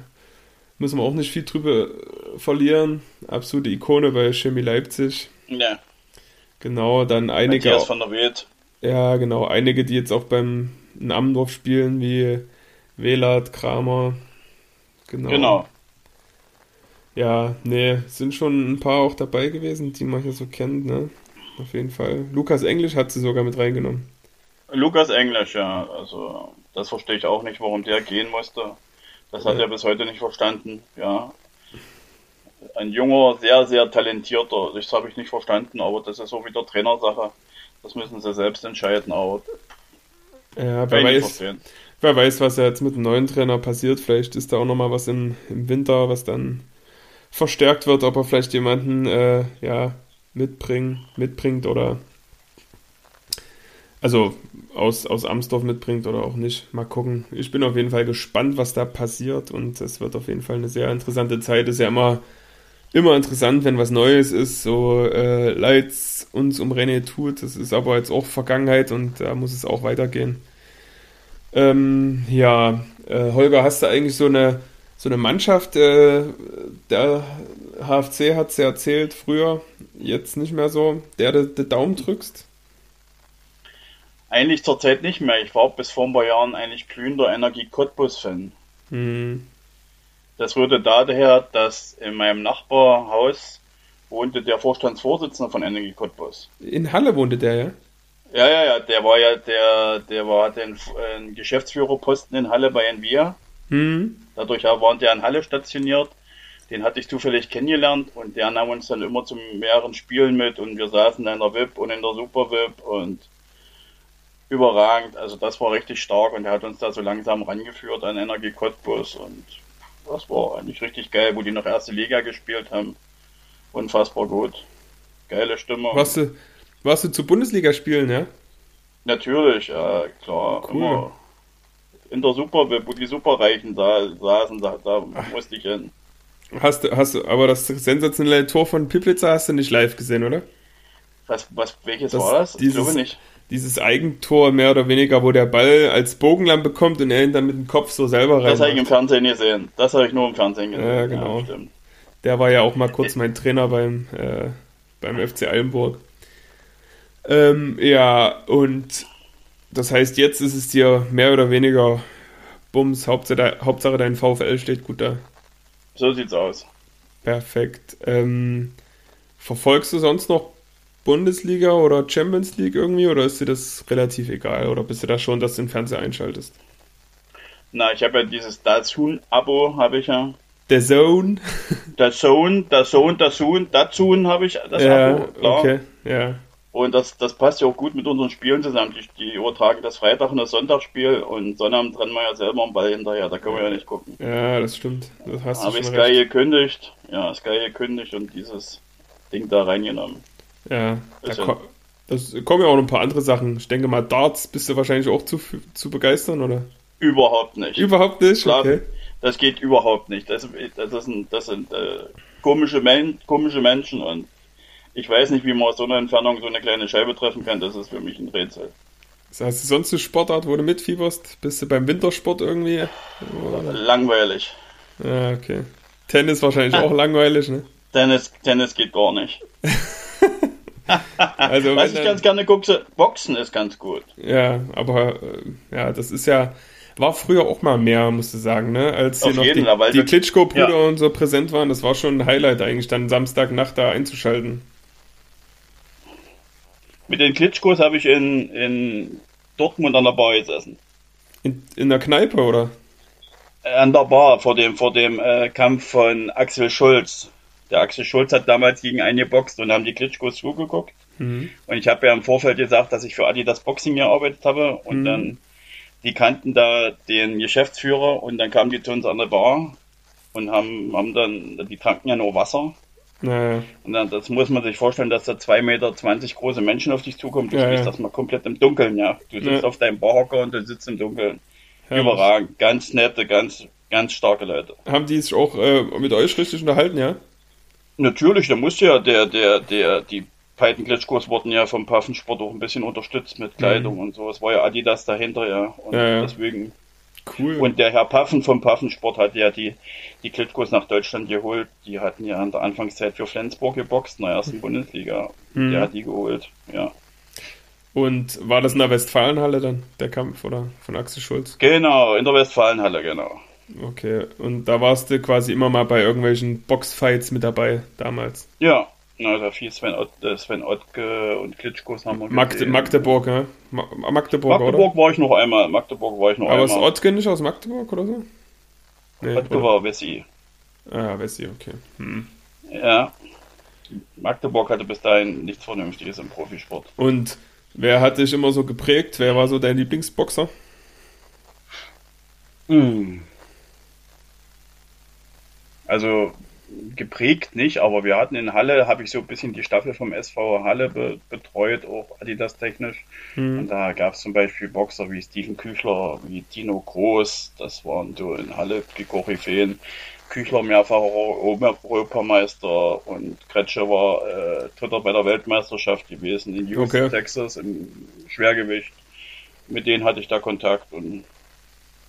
müssen wir auch nicht viel drüber verlieren. Absolute Ikone bei Chemie Leipzig. Ja. Genau, dann einige. Matthias von der Wild. Ja, genau. Einige, die jetzt auch beim in Amdorf spielen, wie Velat, Kramer. Genau. Genau. Ja, nee, sind schon ein paar auch dabei gewesen, die man hier so kennt, ne? Auf jeden Fall. Lukas Englisch hat sie sogar mit reingenommen. Lukas Englisch, ja. Also, das verstehe ich auch nicht, warum der gehen musste. Das hat ja. er bis heute nicht verstanden, ja. Ein junger, sehr, sehr talentierter. Das habe ich nicht verstanden, aber das ist so wieder Trainersache. Das müssen sie selbst entscheiden, aber. Ja, wer weiß, wer weiß, was jetzt mit dem neuen Trainer passiert. Vielleicht ist da auch nochmal was im, im Winter, was dann verstärkt wird, ob er vielleicht jemanden äh, ja, mitbring, mitbringt oder also aus, aus Amsdorf mitbringt oder auch nicht. Mal gucken. Ich bin auf jeden Fall gespannt, was da passiert und es wird auf jeden Fall eine sehr interessante Zeit. Ist ja immer immer interessant, wenn was Neues ist, so äh, leid uns um René tut. Das ist aber jetzt auch Vergangenheit und da muss es auch weitergehen. Ähm, ja, äh, Holger, hast du eigentlich so eine, so eine Mannschaft? Äh, der HFC hat es ja erzählt früher, jetzt nicht mehr so, der den Daumen drückst? Eigentlich zurzeit nicht mehr. Ich war bis vor ein paar Jahren eigentlich glühender Energie Cottbus-Fan. Mhm. Das rührte daher, dass in meinem Nachbarhaus wohnte der Vorstandsvorsitzende von Energie Cottbus. In Halle wohnte der, ja? Ja, ja, ja, der war ja, der, der war den, äh, Geschäftsführerposten in Halle bei Envia. Hm. Dadurch war der in Halle stationiert. Den hatte ich zufällig kennengelernt und der nahm uns dann immer zu mehreren Spielen mit und wir saßen in der VIP und in der Super VIP und überragend. Also das war richtig stark und er hat uns da so langsam rangeführt an Energie Cottbus und das war eigentlich richtig geil, wo die noch erste Liga gespielt haben. Unfassbar gut. Geile Stimme. Warst du, warst du zu Bundesliga spielen, ja? Natürlich, ja, klar. Cool. Immer in der Super, wo die Superreichen da saßen, da, da musste ich hin. Hast du, hast du, aber das sensationelle Tor von Piplitzer hast du nicht live gesehen, oder? Was, was, welches Das- war das? Ich dieses- glaube nicht. Dieses Eigentor mehr oder weniger, wo der Ball als Bogenlamp bekommt und er ihn dann mit dem Kopf so selber rein. Das habe ich im Fernsehen gesehen. Das habe ich nur im Fernsehen gesehen. Ja, genau. stimmt. Der war ja auch mal kurz mein Trainer beim, äh, beim FC Eilenburg. Ähm, ja, und das heißt, jetzt ist es dir mehr oder weniger Bums, Hauptsache, Hauptsache dein VfL steht gut da. So sieht's aus. Perfekt. Ähm, verfolgst du sonst noch Bundesliga oder Champions League irgendwie oder ist dir das relativ egal oder bist du da schon, dass du den Fernseher einschaltest? Na, ich habe ja dieses Dazun-Abo, habe ich ja. Der Zone? Dazone, Dazone, Dazune, Dazun habe ich das ja, Abo, klar. okay, ja. Und das, das passt ja auch gut mit unseren Spielen zusammen. Die, die übertragen das Freitag und das Sonntagsspiel und Sonnabend rennen wir ja selber einen Ball hinterher, da können wir ja nicht gucken. Ja, das stimmt. Das hast du Habe ich Sky recht. gekündigt, ja, Sky gekündigt und dieses Ding da reingenommen. Ja, da Ist ja- ko das kommen ja auch noch ein paar andere Sachen. Ich denke mal, Darts bist du wahrscheinlich auch zu, zu begeistern, oder? Überhaupt nicht. Überhaupt nicht? Klar, Okay. Das geht überhaupt nicht. Das, das, sind, das sind äh, komische, Men komische Menschen und ich weiß nicht, wie man aus so einer Entfernung so eine kleine Scheibe treffen kann. Das ist für mich ein Rätsel. Das heißt, sonst eine Sportart, wo du mitfieberst? Bist du beim Wintersport irgendwie? Oder? Langweilig. Ja, okay. Tennis wahrscheinlich auch langweilig, ne? Tennis, Tennis geht gar nicht. Also, Was ich dann- ganz gerne gucke, Boxen ist ganz gut. Ja, aber äh, ja, das ist ja, war früher auch mal mehr, musst du sagen, ne? Als hier Auf noch jeden die, die Klitschko-Brüder ja. und so präsent waren, das war schon ein Highlight eigentlich, dann Samstagnacht da einzuschalten. Mit den Klitschkos habe ich in, in Dortmund an der Bar gesessen. In, in der Kneipe, oder? Äh, An der Bar vor dem, vor dem äh, Kampf von Axel Schulz. Der Axel Schulz hat damals gegen einen geboxt und haben die Klitschkos zugeguckt. Mhm. Und ich habe ja im Vorfeld gesagt, dass ich für Adidas Boxing gearbeitet habe und Mhm. dann die kannten da den Geschäftsführer und dann kamen die zu uns an der Bar und haben, haben dann, die tranken ja nur Wasser. Naja, Und dann, das muss man sich vorstellen, dass da 2,20 Meter große Menschen auf dich zukommen. Du Ja, ja. das mal komplett im Dunkeln, ja. Du sitzt Ja. auf deinem Barhocker und du sitzt im Dunkeln. Überragend. Ganz nette, ganz, ganz starke Leute. Haben die sich auch äh, mit euch richtig unterhalten, ja? Natürlich, da musste ja der, der, der, die beiden Klitschkos wurden ja vom Paffensport auch ein bisschen unterstützt mit Kleidung und so. Es war ja Adidas dahinter, ja. Und Mhm. Ja, ja. deswegen. Cool. Und der Herr Paffen vom Paffensport hat ja die, die Klitschkos nach Deutschland geholt. Die hatten ja in der Anfangszeit für Flensburg geboxt in der ersten Bundesliga. Mhm. Der hat die geholt, ja. Und war das in der Westfalenhalle dann, der Kampf, oder? Von Axel Schulz? Genau, in der Westfalenhalle, genau. Okay. Und da warst du quasi immer mal bei irgendwelchen Boxfights mit dabei, damals. Ja, na, da fiel Sven, Ott, äh, Sven Ottke und Klitschkos haben wir Magde gesehen. Magdeburg, ja? Ma Magdeburg, Magdeburg war ich noch einmal. Magdeburg war ich noch oder? Aber ist einmal. Ottke nicht aus Magdeburg, oder so? Nee, Ottke oder? war Wessi. Ah, Wessi, okay. Hm. Ja. Magdeburg hatte bis dahin nichts Vernünftiges im Profisport. Und wer hat dich immer so geprägt? Wer war so dein Lieblingsboxer? Also geprägt nicht, aber wir hatten in Halle, habe ich so ein bisschen die Staffel vom SV Halle be betreut, auch Adidas technisch. Und Hm. da gab es zum Beispiel Boxer wie Steven Küchler, wie Dino Groß, das waren so in Halle die Koryphäen. Küchler mehrfacher Europameister und Kretsche war äh, Dritter bei der Weltmeisterschaft gewesen in Houston, Okay. Texas im Schwergewicht. Mit denen hatte ich da Kontakt und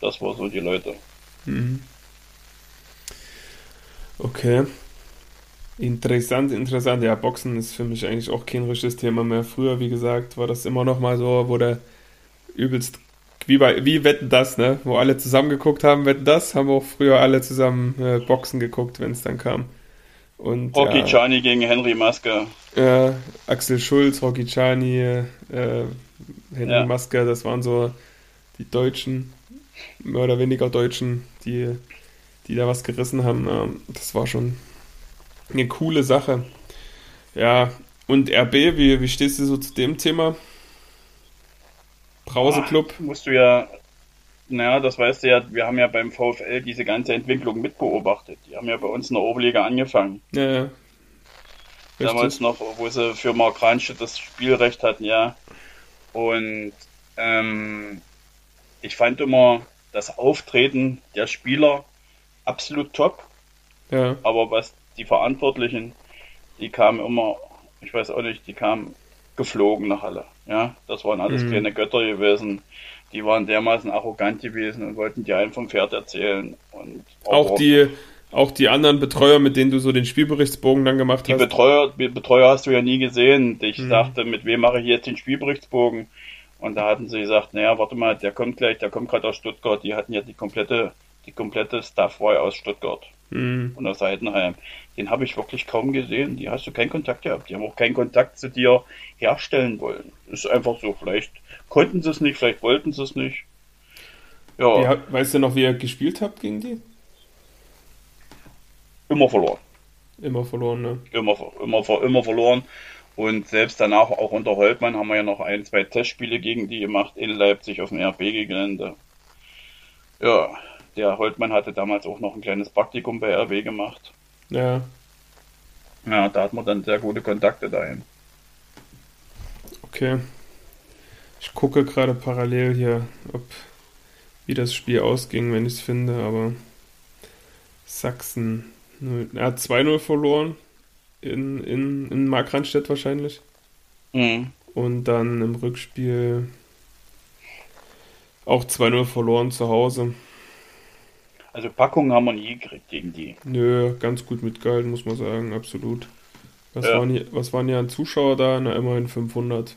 das war so die Leute. Mhm. Okay. Interessant, interessant. Ja, Boxen ist für mich eigentlich auch kein richtiges Thema mehr. Früher, wie gesagt, war das immer noch mal so, wo du übelst wie bei wie Wetten das, ne? Wo alle zusammen geguckt haben, Wetten das, haben auch früher alle zusammen äh, Boxen geguckt, wenn es dann kam. Und, Rocky ja, Chani gegen Henry Maske. Äh, Axel Schulz, Rocky Chani, äh, Henry ja. Maske, das waren so die Deutschen, mehr oder weniger Deutschen, die, die da was gerissen haben. Das war schon eine coole Sache. Ja, und RB, wie, wie stehst du so zu dem Thema? Brauseclub? Ach, musst du ja, naja, das weißt du ja, wir haben ja beim VfL diese ganze Entwicklung mitbeobachtet. Die haben ja bei uns in der Oberliga angefangen. Ja, ja. Damals noch, wo sie für Mark Ranstedt das Spielrecht hatten, ja. Und ähm, ich fand immer das Auftreten der Spieler absolut top. Ja. Aber was die Verantwortlichen, die kamen immer, ich weiß auch nicht, die kamen geflogen nach Halle. Ja, das waren alles mhm. kleine Götter gewesen. Die waren dermaßen arrogant gewesen und wollten dir einen vom Pferd erzählen. Und auch die, auch die anderen Betreuer, mit denen du so den Spielberichtsbogen dann gemacht die hast? Die Betreuer, Betreuer hast du ja nie gesehen. Ich mhm. sagte, mit wem mache ich jetzt den Spielberichtsbogen? Und da hatten sie gesagt, naja, warte mal, der kommt gleich, der kommt gerade aus Stuttgart. Die hatten ja die komplette, die komplette Staff war aus Stuttgart mhm. und aus Heidenheim. Den habe ich wirklich kaum gesehen. Die hast du keinen Kontakt gehabt. Die haben auch keinen Kontakt zu dir herstellen wollen. ist einfach so. Vielleicht konnten sie es nicht, vielleicht wollten sie es nicht. Ja. Wie, weißt du noch, wie ihr gespielt habt gegen die? Immer verloren. Immer verloren, ne? Immer, immer, immer verloren. Und selbst danach, auch unter Holtmann, haben wir ja noch ein, zwei Testspiele gegen die gemacht in Leipzig auf dem RB-Gelände. Ja, der Holtmann hatte damals auch noch ein kleines Praktikum bei RB gemacht. Ja. Ja, da hat man dann sehr gute Kontakte dahin. Okay. Ich gucke gerade parallel hier, ob wie das Spiel ausging, wenn ich es finde, aber Sachsen. Er hat 2-0 verloren in, in, in Markranstädt wahrscheinlich. Mhm. Und dann im Rückspiel auch 2-0 verloren zu Hause. Also Packungen haben wir nie gekriegt gegen die. Nö, ganz gut mitgehalten, muss man sagen, absolut. Was, ja. waren, hier, was waren hier an Zuschauer da? Na, immerhin 500.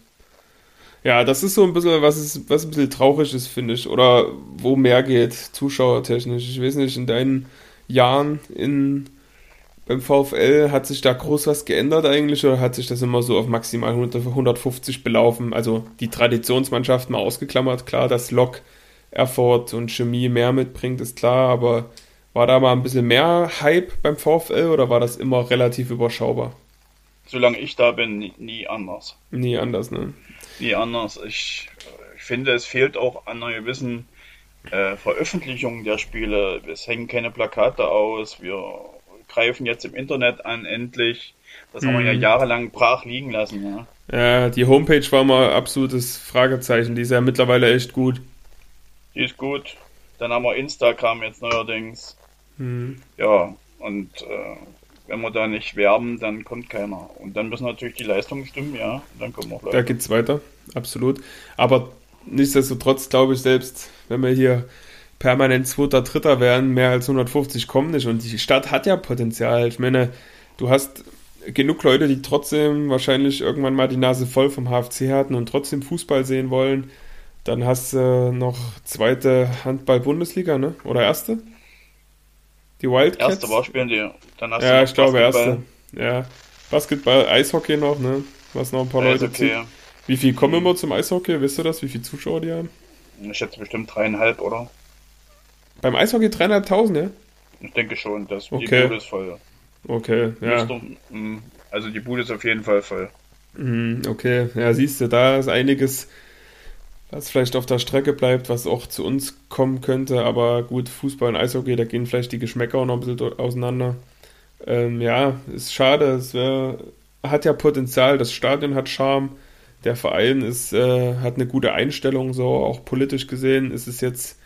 Ja, das ist so ein bisschen, was, ist, was ein bisschen traurig ist, finde ich. Oder wo mehr geht, zuschauertechnisch. Ich weiß nicht, in deinen Jahren in, beim VfL hat sich da groß was geändert eigentlich oder hat sich das immer so auf maximal 100, 150 belaufen? Also die Traditionsmannschaften mal ausgeklammert, klar, das Lok Erfurt und Chemie mehr mitbringt, ist klar, aber war da mal ein bisschen mehr Hype beim VfL oder war das immer relativ überschaubar? Solange ich da bin, nie, nie anders. Nie anders, ne? Nie anders. Ich, ich finde, es fehlt auch an einer gewissen äh, Veröffentlichung der Spiele. Es hängen keine Plakate aus. Wir greifen jetzt im Internet an, endlich. Das haben wir ja mhm. jahrelang brach liegen lassen. Ja. ja, die Homepage war mal absolutes Fragezeichen. Die ist ja mittlerweile echt gut. Die ist gut. Dann haben wir Instagram jetzt neuerdings. Mhm. Ja, und äh, wenn wir da nicht werben, dann kommt keiner. Und dann müssen natürlich die Leistungen stimmen, ja. dann kommen auch Leute. Da geht's weiter, absolut. Aber nichtsdestotrotz glaube ich selbst, wenn wir hier permanent Zweiter, Dritter werden, mehr als 150 kommen nicht. Und die Stadt hat ja Potenzial. Ich meine, du hast genug Leute, die trotzdem wahrscheinlich irgendwann mal die Nase voll vom HFC hatten und trotzdem Fußball sehen wollen. Dann hast du noch zweite Handball-Bundesliga, ne? Oder erste? Die Wildcats? Erste war spielen die. Dann hast ja, ich glaube erste. Ja. Basketball, Eishockey noch, ne? Was noch ein paar Leute okay. zieht. Wie viel kommen immer zum Eishockey? Wisst du das? Wie viele Zuschauer die haben? Ich schätze bestimmt dreieinhalb, oder? Beim Eishockey dreieinhalbtausend, ja? Ich denke schon, dass okay. die Bude ist voll. Okay, ja. Mm, also die Bude ist auf jeden Fall voll. Mhm, okay, ja, siehst du, da ist einiges was vielleicht auf der Strecke bleibt, was auch zu uns kommen könnte. Aber gut, Fußball und Eishockey, da gehen vielleicht die Geschmäcker auch noch ein bisschen auseinander. Ähm, ja, ist schade. Es wär, hat ja Potenzial. Das Stadion hat Charme. Der Verein ist, äh, hat eine gute Einstellung, so auch politisch gesehen ist es jetzt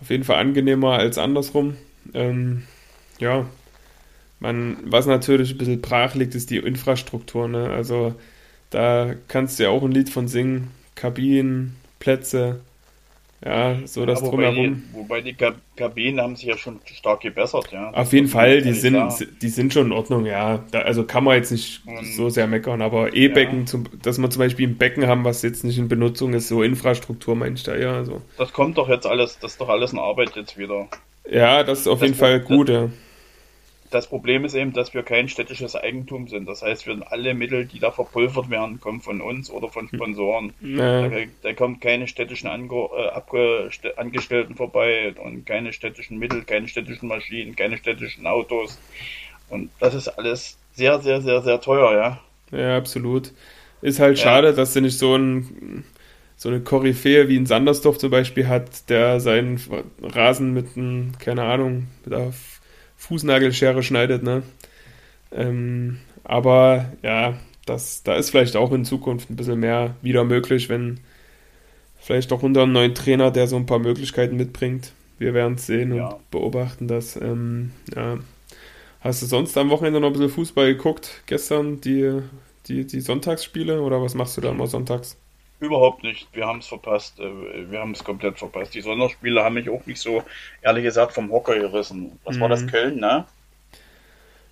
auf jeden Fall angenehmer als andersrum. Ähm, ja, man, was natürlich ein bisschen brach liegt, ist die Infrastruktur. Ne? Also da kannst du ja auch ein Lied von singen. Kabinen, Plätze, ja, so das Ja, wobei, drumherum. die, wobei die Kab- Kabinen haben sich ja schon stark gebessert, ja. Auf jeden Fall, die sind, die sind schon in Ordnung, ja. Da, also kann man jetzt nicht Und- so sehr meckern, aber E-Becken, zum, dass wir zum Beispiel ein Becken haben, was jetzt nicht in Benutzung ist, so Infrastruktur meinst du, ja. Also. Das kommt doch jetzt alles, das ist doch alles in Arbeit jetzt wieder. Ja, das ist auf Das jeden Fall gut, ja. Das Problem ist eben, dass wir kein städtisches Eigentum sind. Das heißt, wir alle Mittel, die da verpulvert werden, kommen von uns oder von Sponsoren. Da, Ja, da kommen keine städtischen Ange äh, Angestellten vorbei und keine städtischen Mittel, keine städtischen Maschinen, keine städtischen Autos. Und das ist alles sehr, sehr, sehr, sehr teuer, ja. ja, absolut. Ist halt Ja. schade, dass du nicht so ein so eine Koryphäe wie ein Sandersdorf zum Beispiel hat, der seinen Rasen mit einem, keine Ahnung, mit F- Fußnagelschere schneidet, ne? Ähm, aber ja, das, da ist vielleicht auch in Zukunft ein bisschen mehr wieder möglich, wenn vielleicht auch unter einem neuen Trainer, der so ein paar Möglichkeiten mitbringt. Wir werden es sehen Ja. und beobachten das. Ähm, ja. Hast du sonst am Wochenende noch ein bisschen Fußball geguckt? Gestern die, die, die Sonntagsspiele oder was machst du da immer sonntags? Überhaupt nicht. Wir haben es verpasst. Äh, Wir haben es komplett verpasst. Die Sonderspiele haben mich auch nicht so, ehrlich gesagt, vom Hocker gerissen. Was war das? Mhm. Köln, ne?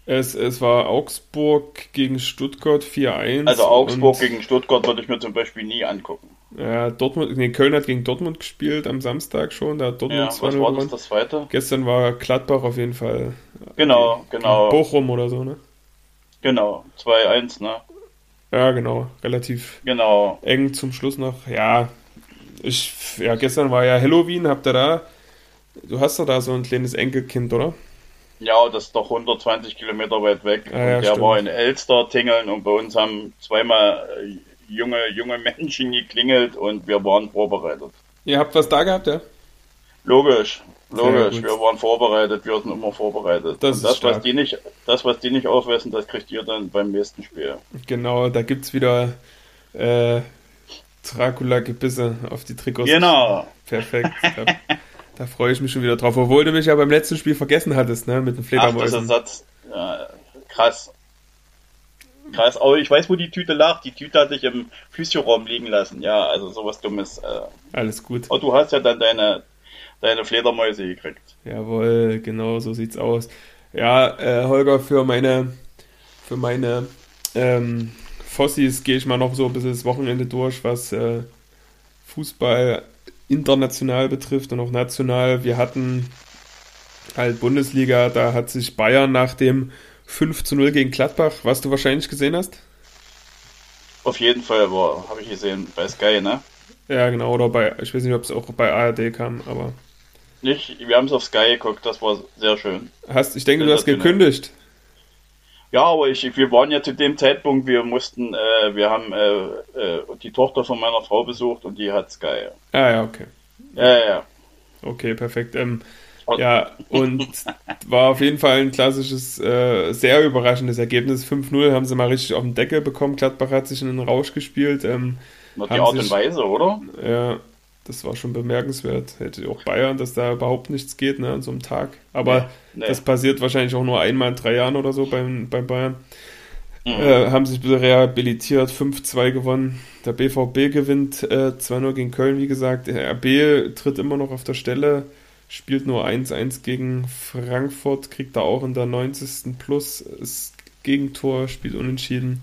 Es, es war Augsburg gegen Stuttgart 4-1. Also Augsburg gegen Stuttgart würde ich mir zum Beispiel nie angucken. Ja, Dortmund, nee, Köln hat gegen Dortmund gespielt am Samstag schon. Da hat Dortmund Ja, was 2-0 war das, das zweite? Gestern war Gladbach auf jeden Fall. Genau, genau, Bochum oder so, ne? genau. 2-1, ne? Ja, genau. Relativ Genau. eng zum Schluss noch. Ja, ich, ja, gestern war ja Halloween. Habt ihr da, du hast doch da so ein kleines Enkelkind, oder? Ja, das ist doch 120 Kilometer weit weg. Ah, ja, und der stimmt. war in Elster tingeln und bei uns haben zweimal äh, junge, junge Menschen geklingelt und wir waren vorbereitet. Ihr habt was da gehabt, ja? Logisch, logisch, wir waren vorbereitet, wir sind immer vorbereitet. Das und das, was die nicht, das, was die nicht aufwessen, das kriegt ihr dann beim nächsten Spiel. Genau, da gibt's wieder äh, Dracula-Gebisse auf die Trikots. Genau. Perfekt. Da, da freue ich mich schon wieder drauf. Obwohl du mich ja beim letzten Spiel vergessen hattest, ne? Mit den Ach, das Fledermäusen. ist Satz. Ja, krass. Krass, aber ich weiß, wo die Tüte lag. Die Tüte hatte ich im Physioraum liegen lassen. Ja, also sowas Dummes. Äh. Alles gut. Aber du hast ja dann deine, deine Fledermäuse gekriegt. Jawohl, genau so sieht's aus. Ja, äh, Holger, für meine, für meine ähm, Fossis gehe ich mal noch so ein bisschen das Wochenende durch, was äh, Fußball international betrifft und auch national. Wir hatten halt Bundesliga, da hat sich Bayern nach dem 5 zu 0 gegen Gladbach, was du wahrscheinlich gesehen hast. Auf jeden Fall habe ich gesehen, bei Sky, ne? Ja, genau, oder bei, ich weiß nicht, ob es auch bei ARD kam, aber Nicht, wir haben es auf Sky geguckt, das war sehr schön. hast, ich denke, du hast gekündigt. Ja, aber ich, wir waren ja zu dem Zeitpunkt, wir mussten, äh, wir haben äh, äh, die Tochter von meiner Frau besucht und die hat Sky. Ah ja, okay. Ja, ja, ja. Okay, perfekt. Ähm, ja, und war auf jeden Fall ein klassisches, äh, sehr überraschendes Ergebnis. 5-0 haben sie mal richtig auf den Deckel bekommen. Gladbach hat sich in den Rausch gespielt. Ähm, Nur die Art und Weise, oder? ja, das war schon bemerkenswert. Hätte auch Bayern, dass da überhaupt nichts geht ne, an so einem Tag. Aber Nee. das passiert wahrscheinlich auch nur einmal in drei Jahren oder so beim, beim Bayern. Mhm. Äh, haben sich bisschen rehabilitiert, 5-2 gewonnen. Der BVB gewinnt äh, 2-0 gegen Köln, wie gesagt. Der RB tritt immer noch auf der Stelle, spielt nur 1-1 gegen Frankfurt, kriegt da auch in der 90. Plus das Gegentor, spielt unentschieden.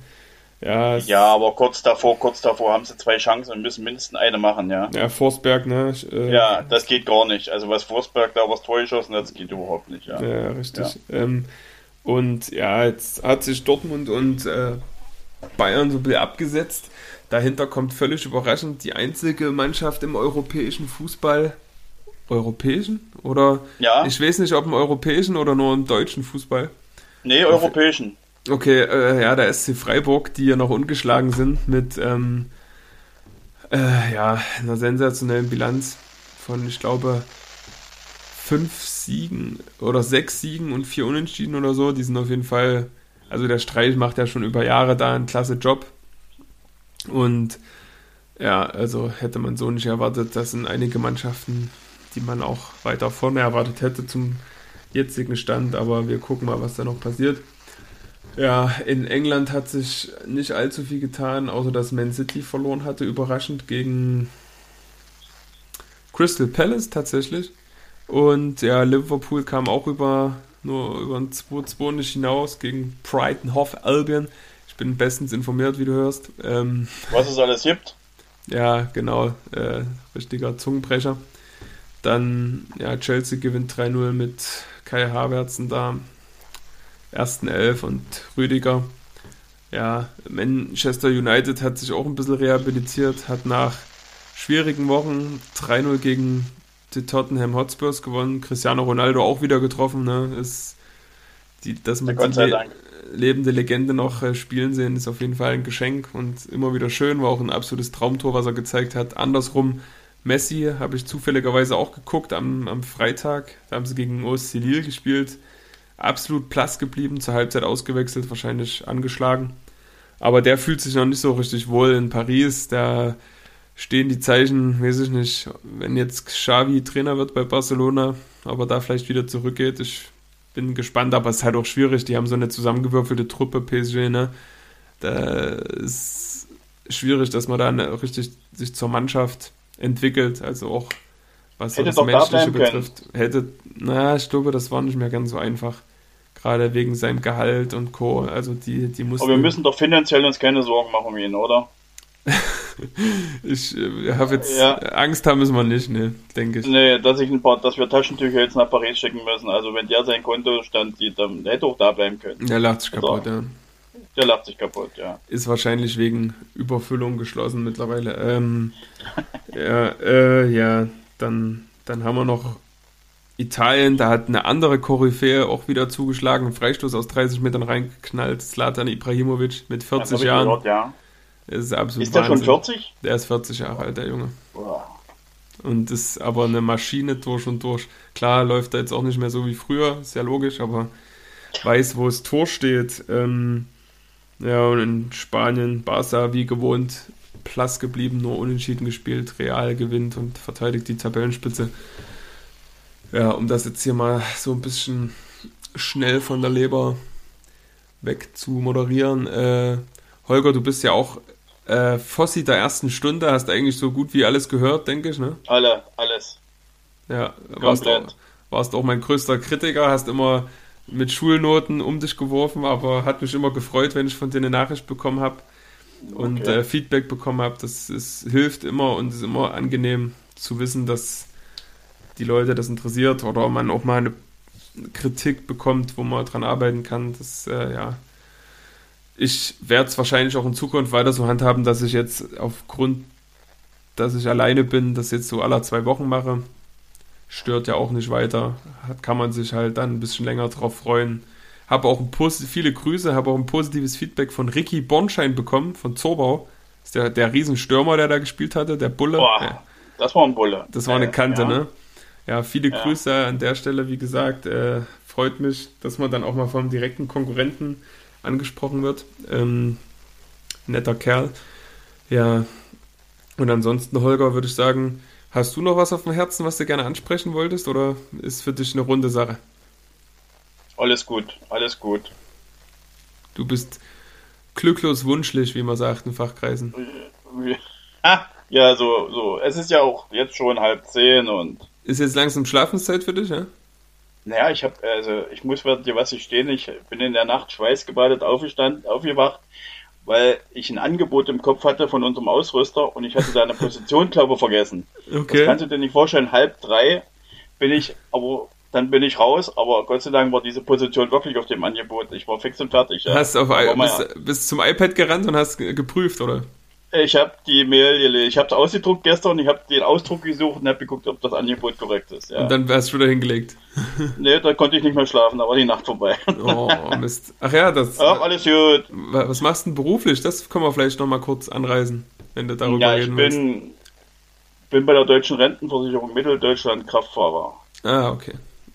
Ja, Ja, aber kurz davor, kurz davor haben sie zwei Chancen und müssen mindestens eine machen, ja. ja Forsberg, ne? Äh, Ja, das geht gar nicht. Also was Forsberg da was Tor geschossen hat, das geht überhaupt nicht, ja. Ja, richtig. Ähm, und ja, jetzt hat sich Dortmund und äh, Bayern so ein bisschen abgesetzt. Dahinter kommt völlig überraschend die einzige Mannschaft im europäischen Fußball. Europäischen? Oder Ja, ich weiß nicht, ob im europäischen oder nur im deutschen Fußball. nee, europäischen. Okay, äh, ja, der SC Freiburg, die ja noch ungeschlagen sind mit ähm, äh, ja, einer sensationellen Bilanz von, ich glaube, fünf Siegen oder sechs Siegen und vier Unentschieden oder so. Die sind auf jeden Fall, also der Streich macht ja schon über Jahre da einen klasse Job. Und ja, also hätte man so nicht erwartet. Das sind einige Mannschaften, die man auch weiter vorne erwartet hätte zum jetzigen Stand. Aber wir gucken mal, was da noch passiert. Ja, in England hat sich nicht allzu viel getan, außer dass Man City verloren hatte, überraschend gegen Crystal Palace tatsächlich. Und ja, Liverpool kam auch über nur über ein 2-2 nicht hinaus gegen Brighton Hove Albion. Ich bin bestens informiert, wie du hörst. Ähm, Was es alles gibt? Ja, genau. Äh, richtiger Zungenbrecher. Dann, ja, Chelsea gewinnt 3-0 mit Kai Havertzen da. Ersten Elf und Rüdiger. Ja, Manchester United hat sich auch ein bisschen rehabilitiert, hat nach schwierigen Wochen 3-0 gegen die Tottenham Hotspurs gewonnen. Cristiano Ronaldo auch wieder getroffen. Ne? Ist die, dass man die le lebende Legende noch äh, spielen sehen, ist auf jeden Fall ein Geschenk und immer wieder schön. War auch ein absolutes Traumtor, was er gezeigt hat. Andersrum, Messi habe ich zufälligerweise auch geguckt am, am Freitag. Da haben sie gegen OSC Lille gespielt. Absolut blass geblieben, zur Halbzeit ausgewechselt, wahrscheinlich angeschlagen. Aber der fühlt sich noch nicht so richtig wohl in Paris. Der stehen die Zeichen, weiß ich nicht, wenn jetzt Xavi Trainer wird bei Barcelona, aber da vielleicht wieder zurückgeht. Ich bin gespannt, aber es ist halt auch schwierig. Die haben so eine zusammengewürfelte Truppe, PSG, ne? Da ist schwierig, dass man da richtig sich zur Mannschaft entwickelt, also auch was Hätte das Menschliche betrifft. Hätte, na, ich glaube, das war nicht mehr ganz so einfach. Gerade wegen seinem Gehalt und Co. Also die, die mussten. Aber wir müssen doch finanziell uns keine Sorgen machen um ihn, oder? ich äh, habe jetzt ja. Angst haben müssen wir nicht, ne, denke ich. Nee, dass ich ein paar, dass wir Taschentücher jetzt nach Paris schicken müssen. Also wenn der sein Kontostand sieht, dann hätte auch da bleiben können. Der lacht sich kaputt, ja. Der lacht sich kaputt, ja. Ist wahrscheinlich wegen Überfüllung geschlossen mittlerweile. Ähm, ja, äh, ja, dann, dann haben wir noch Italien, da hat eine andere Koryphäe auch wieder zugeschlagen, Freistoß aus 30 Metern reingeknallt, Slatan Ibrahimovic mit 40 Jahren. Gehört, ja. ist absolut Ist der Wahnsinn. schon 40? Der ist 40 Jahre alt, der Junge. Boah. Und ist aber eine Maschine durch und durch. Klar, läuft er jetzt auch nicht mehr so wie früher, ist ja logisch, aber weiß, wo das Tor steht. Ähm, ja, und in Spanien, Barca wie gewohnt, Platz geblieben, nur unentschieden gespielt, Real gewinnt und verteidigt die Tabellenspitze. Ja, um das jetzt hier mal so ein bisschen schnell von der Leber weg zu moderieren. Äh, Holger, du bist ja auch äh, Fossi der ersten Stunde, hast eigentlich so gut wie alles gehört, denke ich, ne? Alle, alles. Ja, warst auch, warst auch mein größter Kritiker, hast immer mit Schulnoten um dich geworfen, aber hat mich immer gefreut, wenn ich von dir eine Nachricht bekommen habe und okay. äh, Feedback bekommen habe. Das ist, hilft immer und ist immer angenehm zu wissen, dass die Leute das interessiert oder man auch mal eine Kritik bekommt, wo man dran arbeiten kann. Das, äh, ja. Ich werde es wahrscheinlich auch in Zukunft weiter so handhaben, dass ich jetzt aufgrund, dass ich alleine bin, das jetzt so alle zwei Wochen mache. Stört ja auch nicht weiter. Kann man sich halt dann ein bisschen länger drauf freuen. Habe auch ein viele Grüße, habe auch ein positives Feedback von Ricky Bornschein bekommen, von Zorbau. Das ist der, der Riesenstürmer, der da gespielt hatte, der Bulle. Boah, ja. Das war ein Bulle. Das war eine Kante, ja. ne? Ja, viele ja. Grüße an der Stelle, wie gesagt. Äh, freut mich, dass man dann auch mal vom direkten Konkurrenten angesprochen wird. Ähm, netter Kerl. Ja, und ansonsten, Holger, würde ich sagen, hast du noch was auf dem Herzen, was du gerne ansprechen wolltest, oder ist für dich eine runde Sache? Alles gut, alles gut. Du bist glücklos wunschlich, wie man sagt in Fachkreisen. Ja, so, so. Es ist ja auch jetzt schon halb zehn und ist jetzt langsam Schlafenszeit für dich, ja? Naja, ich habe, also ich muss dir was ich stehen, ich bin in der Nacht schweißgebadet aufgestanden, aufgewacht, weil ich ein Angebot im Kopf hatte von unserem Ausrüster und ich hatte da eine Position, glaube ich, vergessen. Okay. Das kannst du dir nicht vorstellen, halb drei bin ich, aber dann bin ich raus, aber Gott sei Dank war diese Position wirklich auf dem Angebot. Ich war fix und fertig. Ja. Hast auf, bist, bist zum iPad gerannt und hast geprüft, oder? Ich habe die Mail ich habe es ausgedruckt gestern, ich habe den Ausdruck gesucht und habe geguckt, ob das Angebot korrekt ist. Ja. Und dann wärst du wieder hingelegt. nee, da konnte ich nicht mehr schlafen, da war die Nacht vorbei. oh, Mist. Ach ja, das. Ach, alles gut. Was machst du denn beruflich? Das können wir vielleicht nochmal kurz anreisen, wenn du darüber ja, reden ich bin, willst. bin bei der Deutschen Rentenversicherung Mitteldeutschland Kraftfahrer. Ah, okay.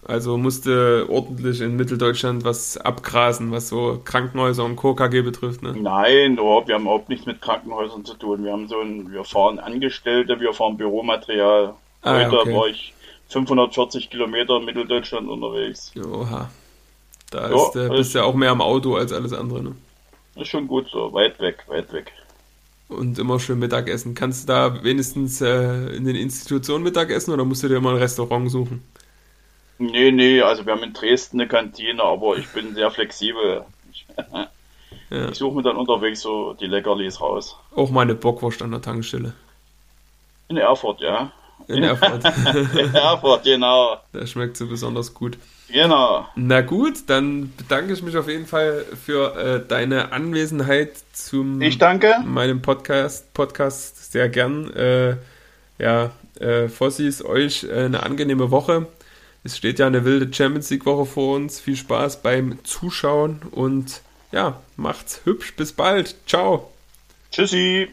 Also musste ordentlich in Mitteldeutschland was abgrasen, was so Krankenhäuser und KKG betrifft, ne? Nein, überhaupt, wir haben überhaupt nichts mit Krankenhäusern zu tun. Wir haben so ein, wir fahren Angestellte, wir fahren Büromaterial. Ah, Heute okay. war ich 540 Kilometer in Mitteldeutschland unterwegs. Oha. Da ja, ist, äh, bist du ja auch mehr am Auto als alles andere, ne? Ist schon gut so, weit weg, weit weg. und immer schön Mittagessen. Kannst du da wenigstens äh, in den Institutionen Mittagessen oder musst du dir mal ein Restaurant suchen? Nee, nee, also wir haben in Dresden eine Kantine, aber ich bin sehr flexibel. Ich, ja. ich suche mir dann unterwegs so die Leckerlis raus. Auch mal eine Bockwurst an der Tankstelle. In Erfurt, ja. In Erfurt. in Erfurt, genau. Da schmeckt sie besonders gut. Genau. Na gut, dann bedanke ich mich auf jeden Fall für äh, deine Anwesenheit zum ich danke. meinem Podcast, Podcast sehr gern. Äh, ja, äh, Fossis, euch äh, eine angenehme Woche. Es steht ja eine wilde Champions League Woche vor uns. Viel Spaß beim Zuschauen und ja, macht's hübsch. Bis bald. Ciao. Tschüssi.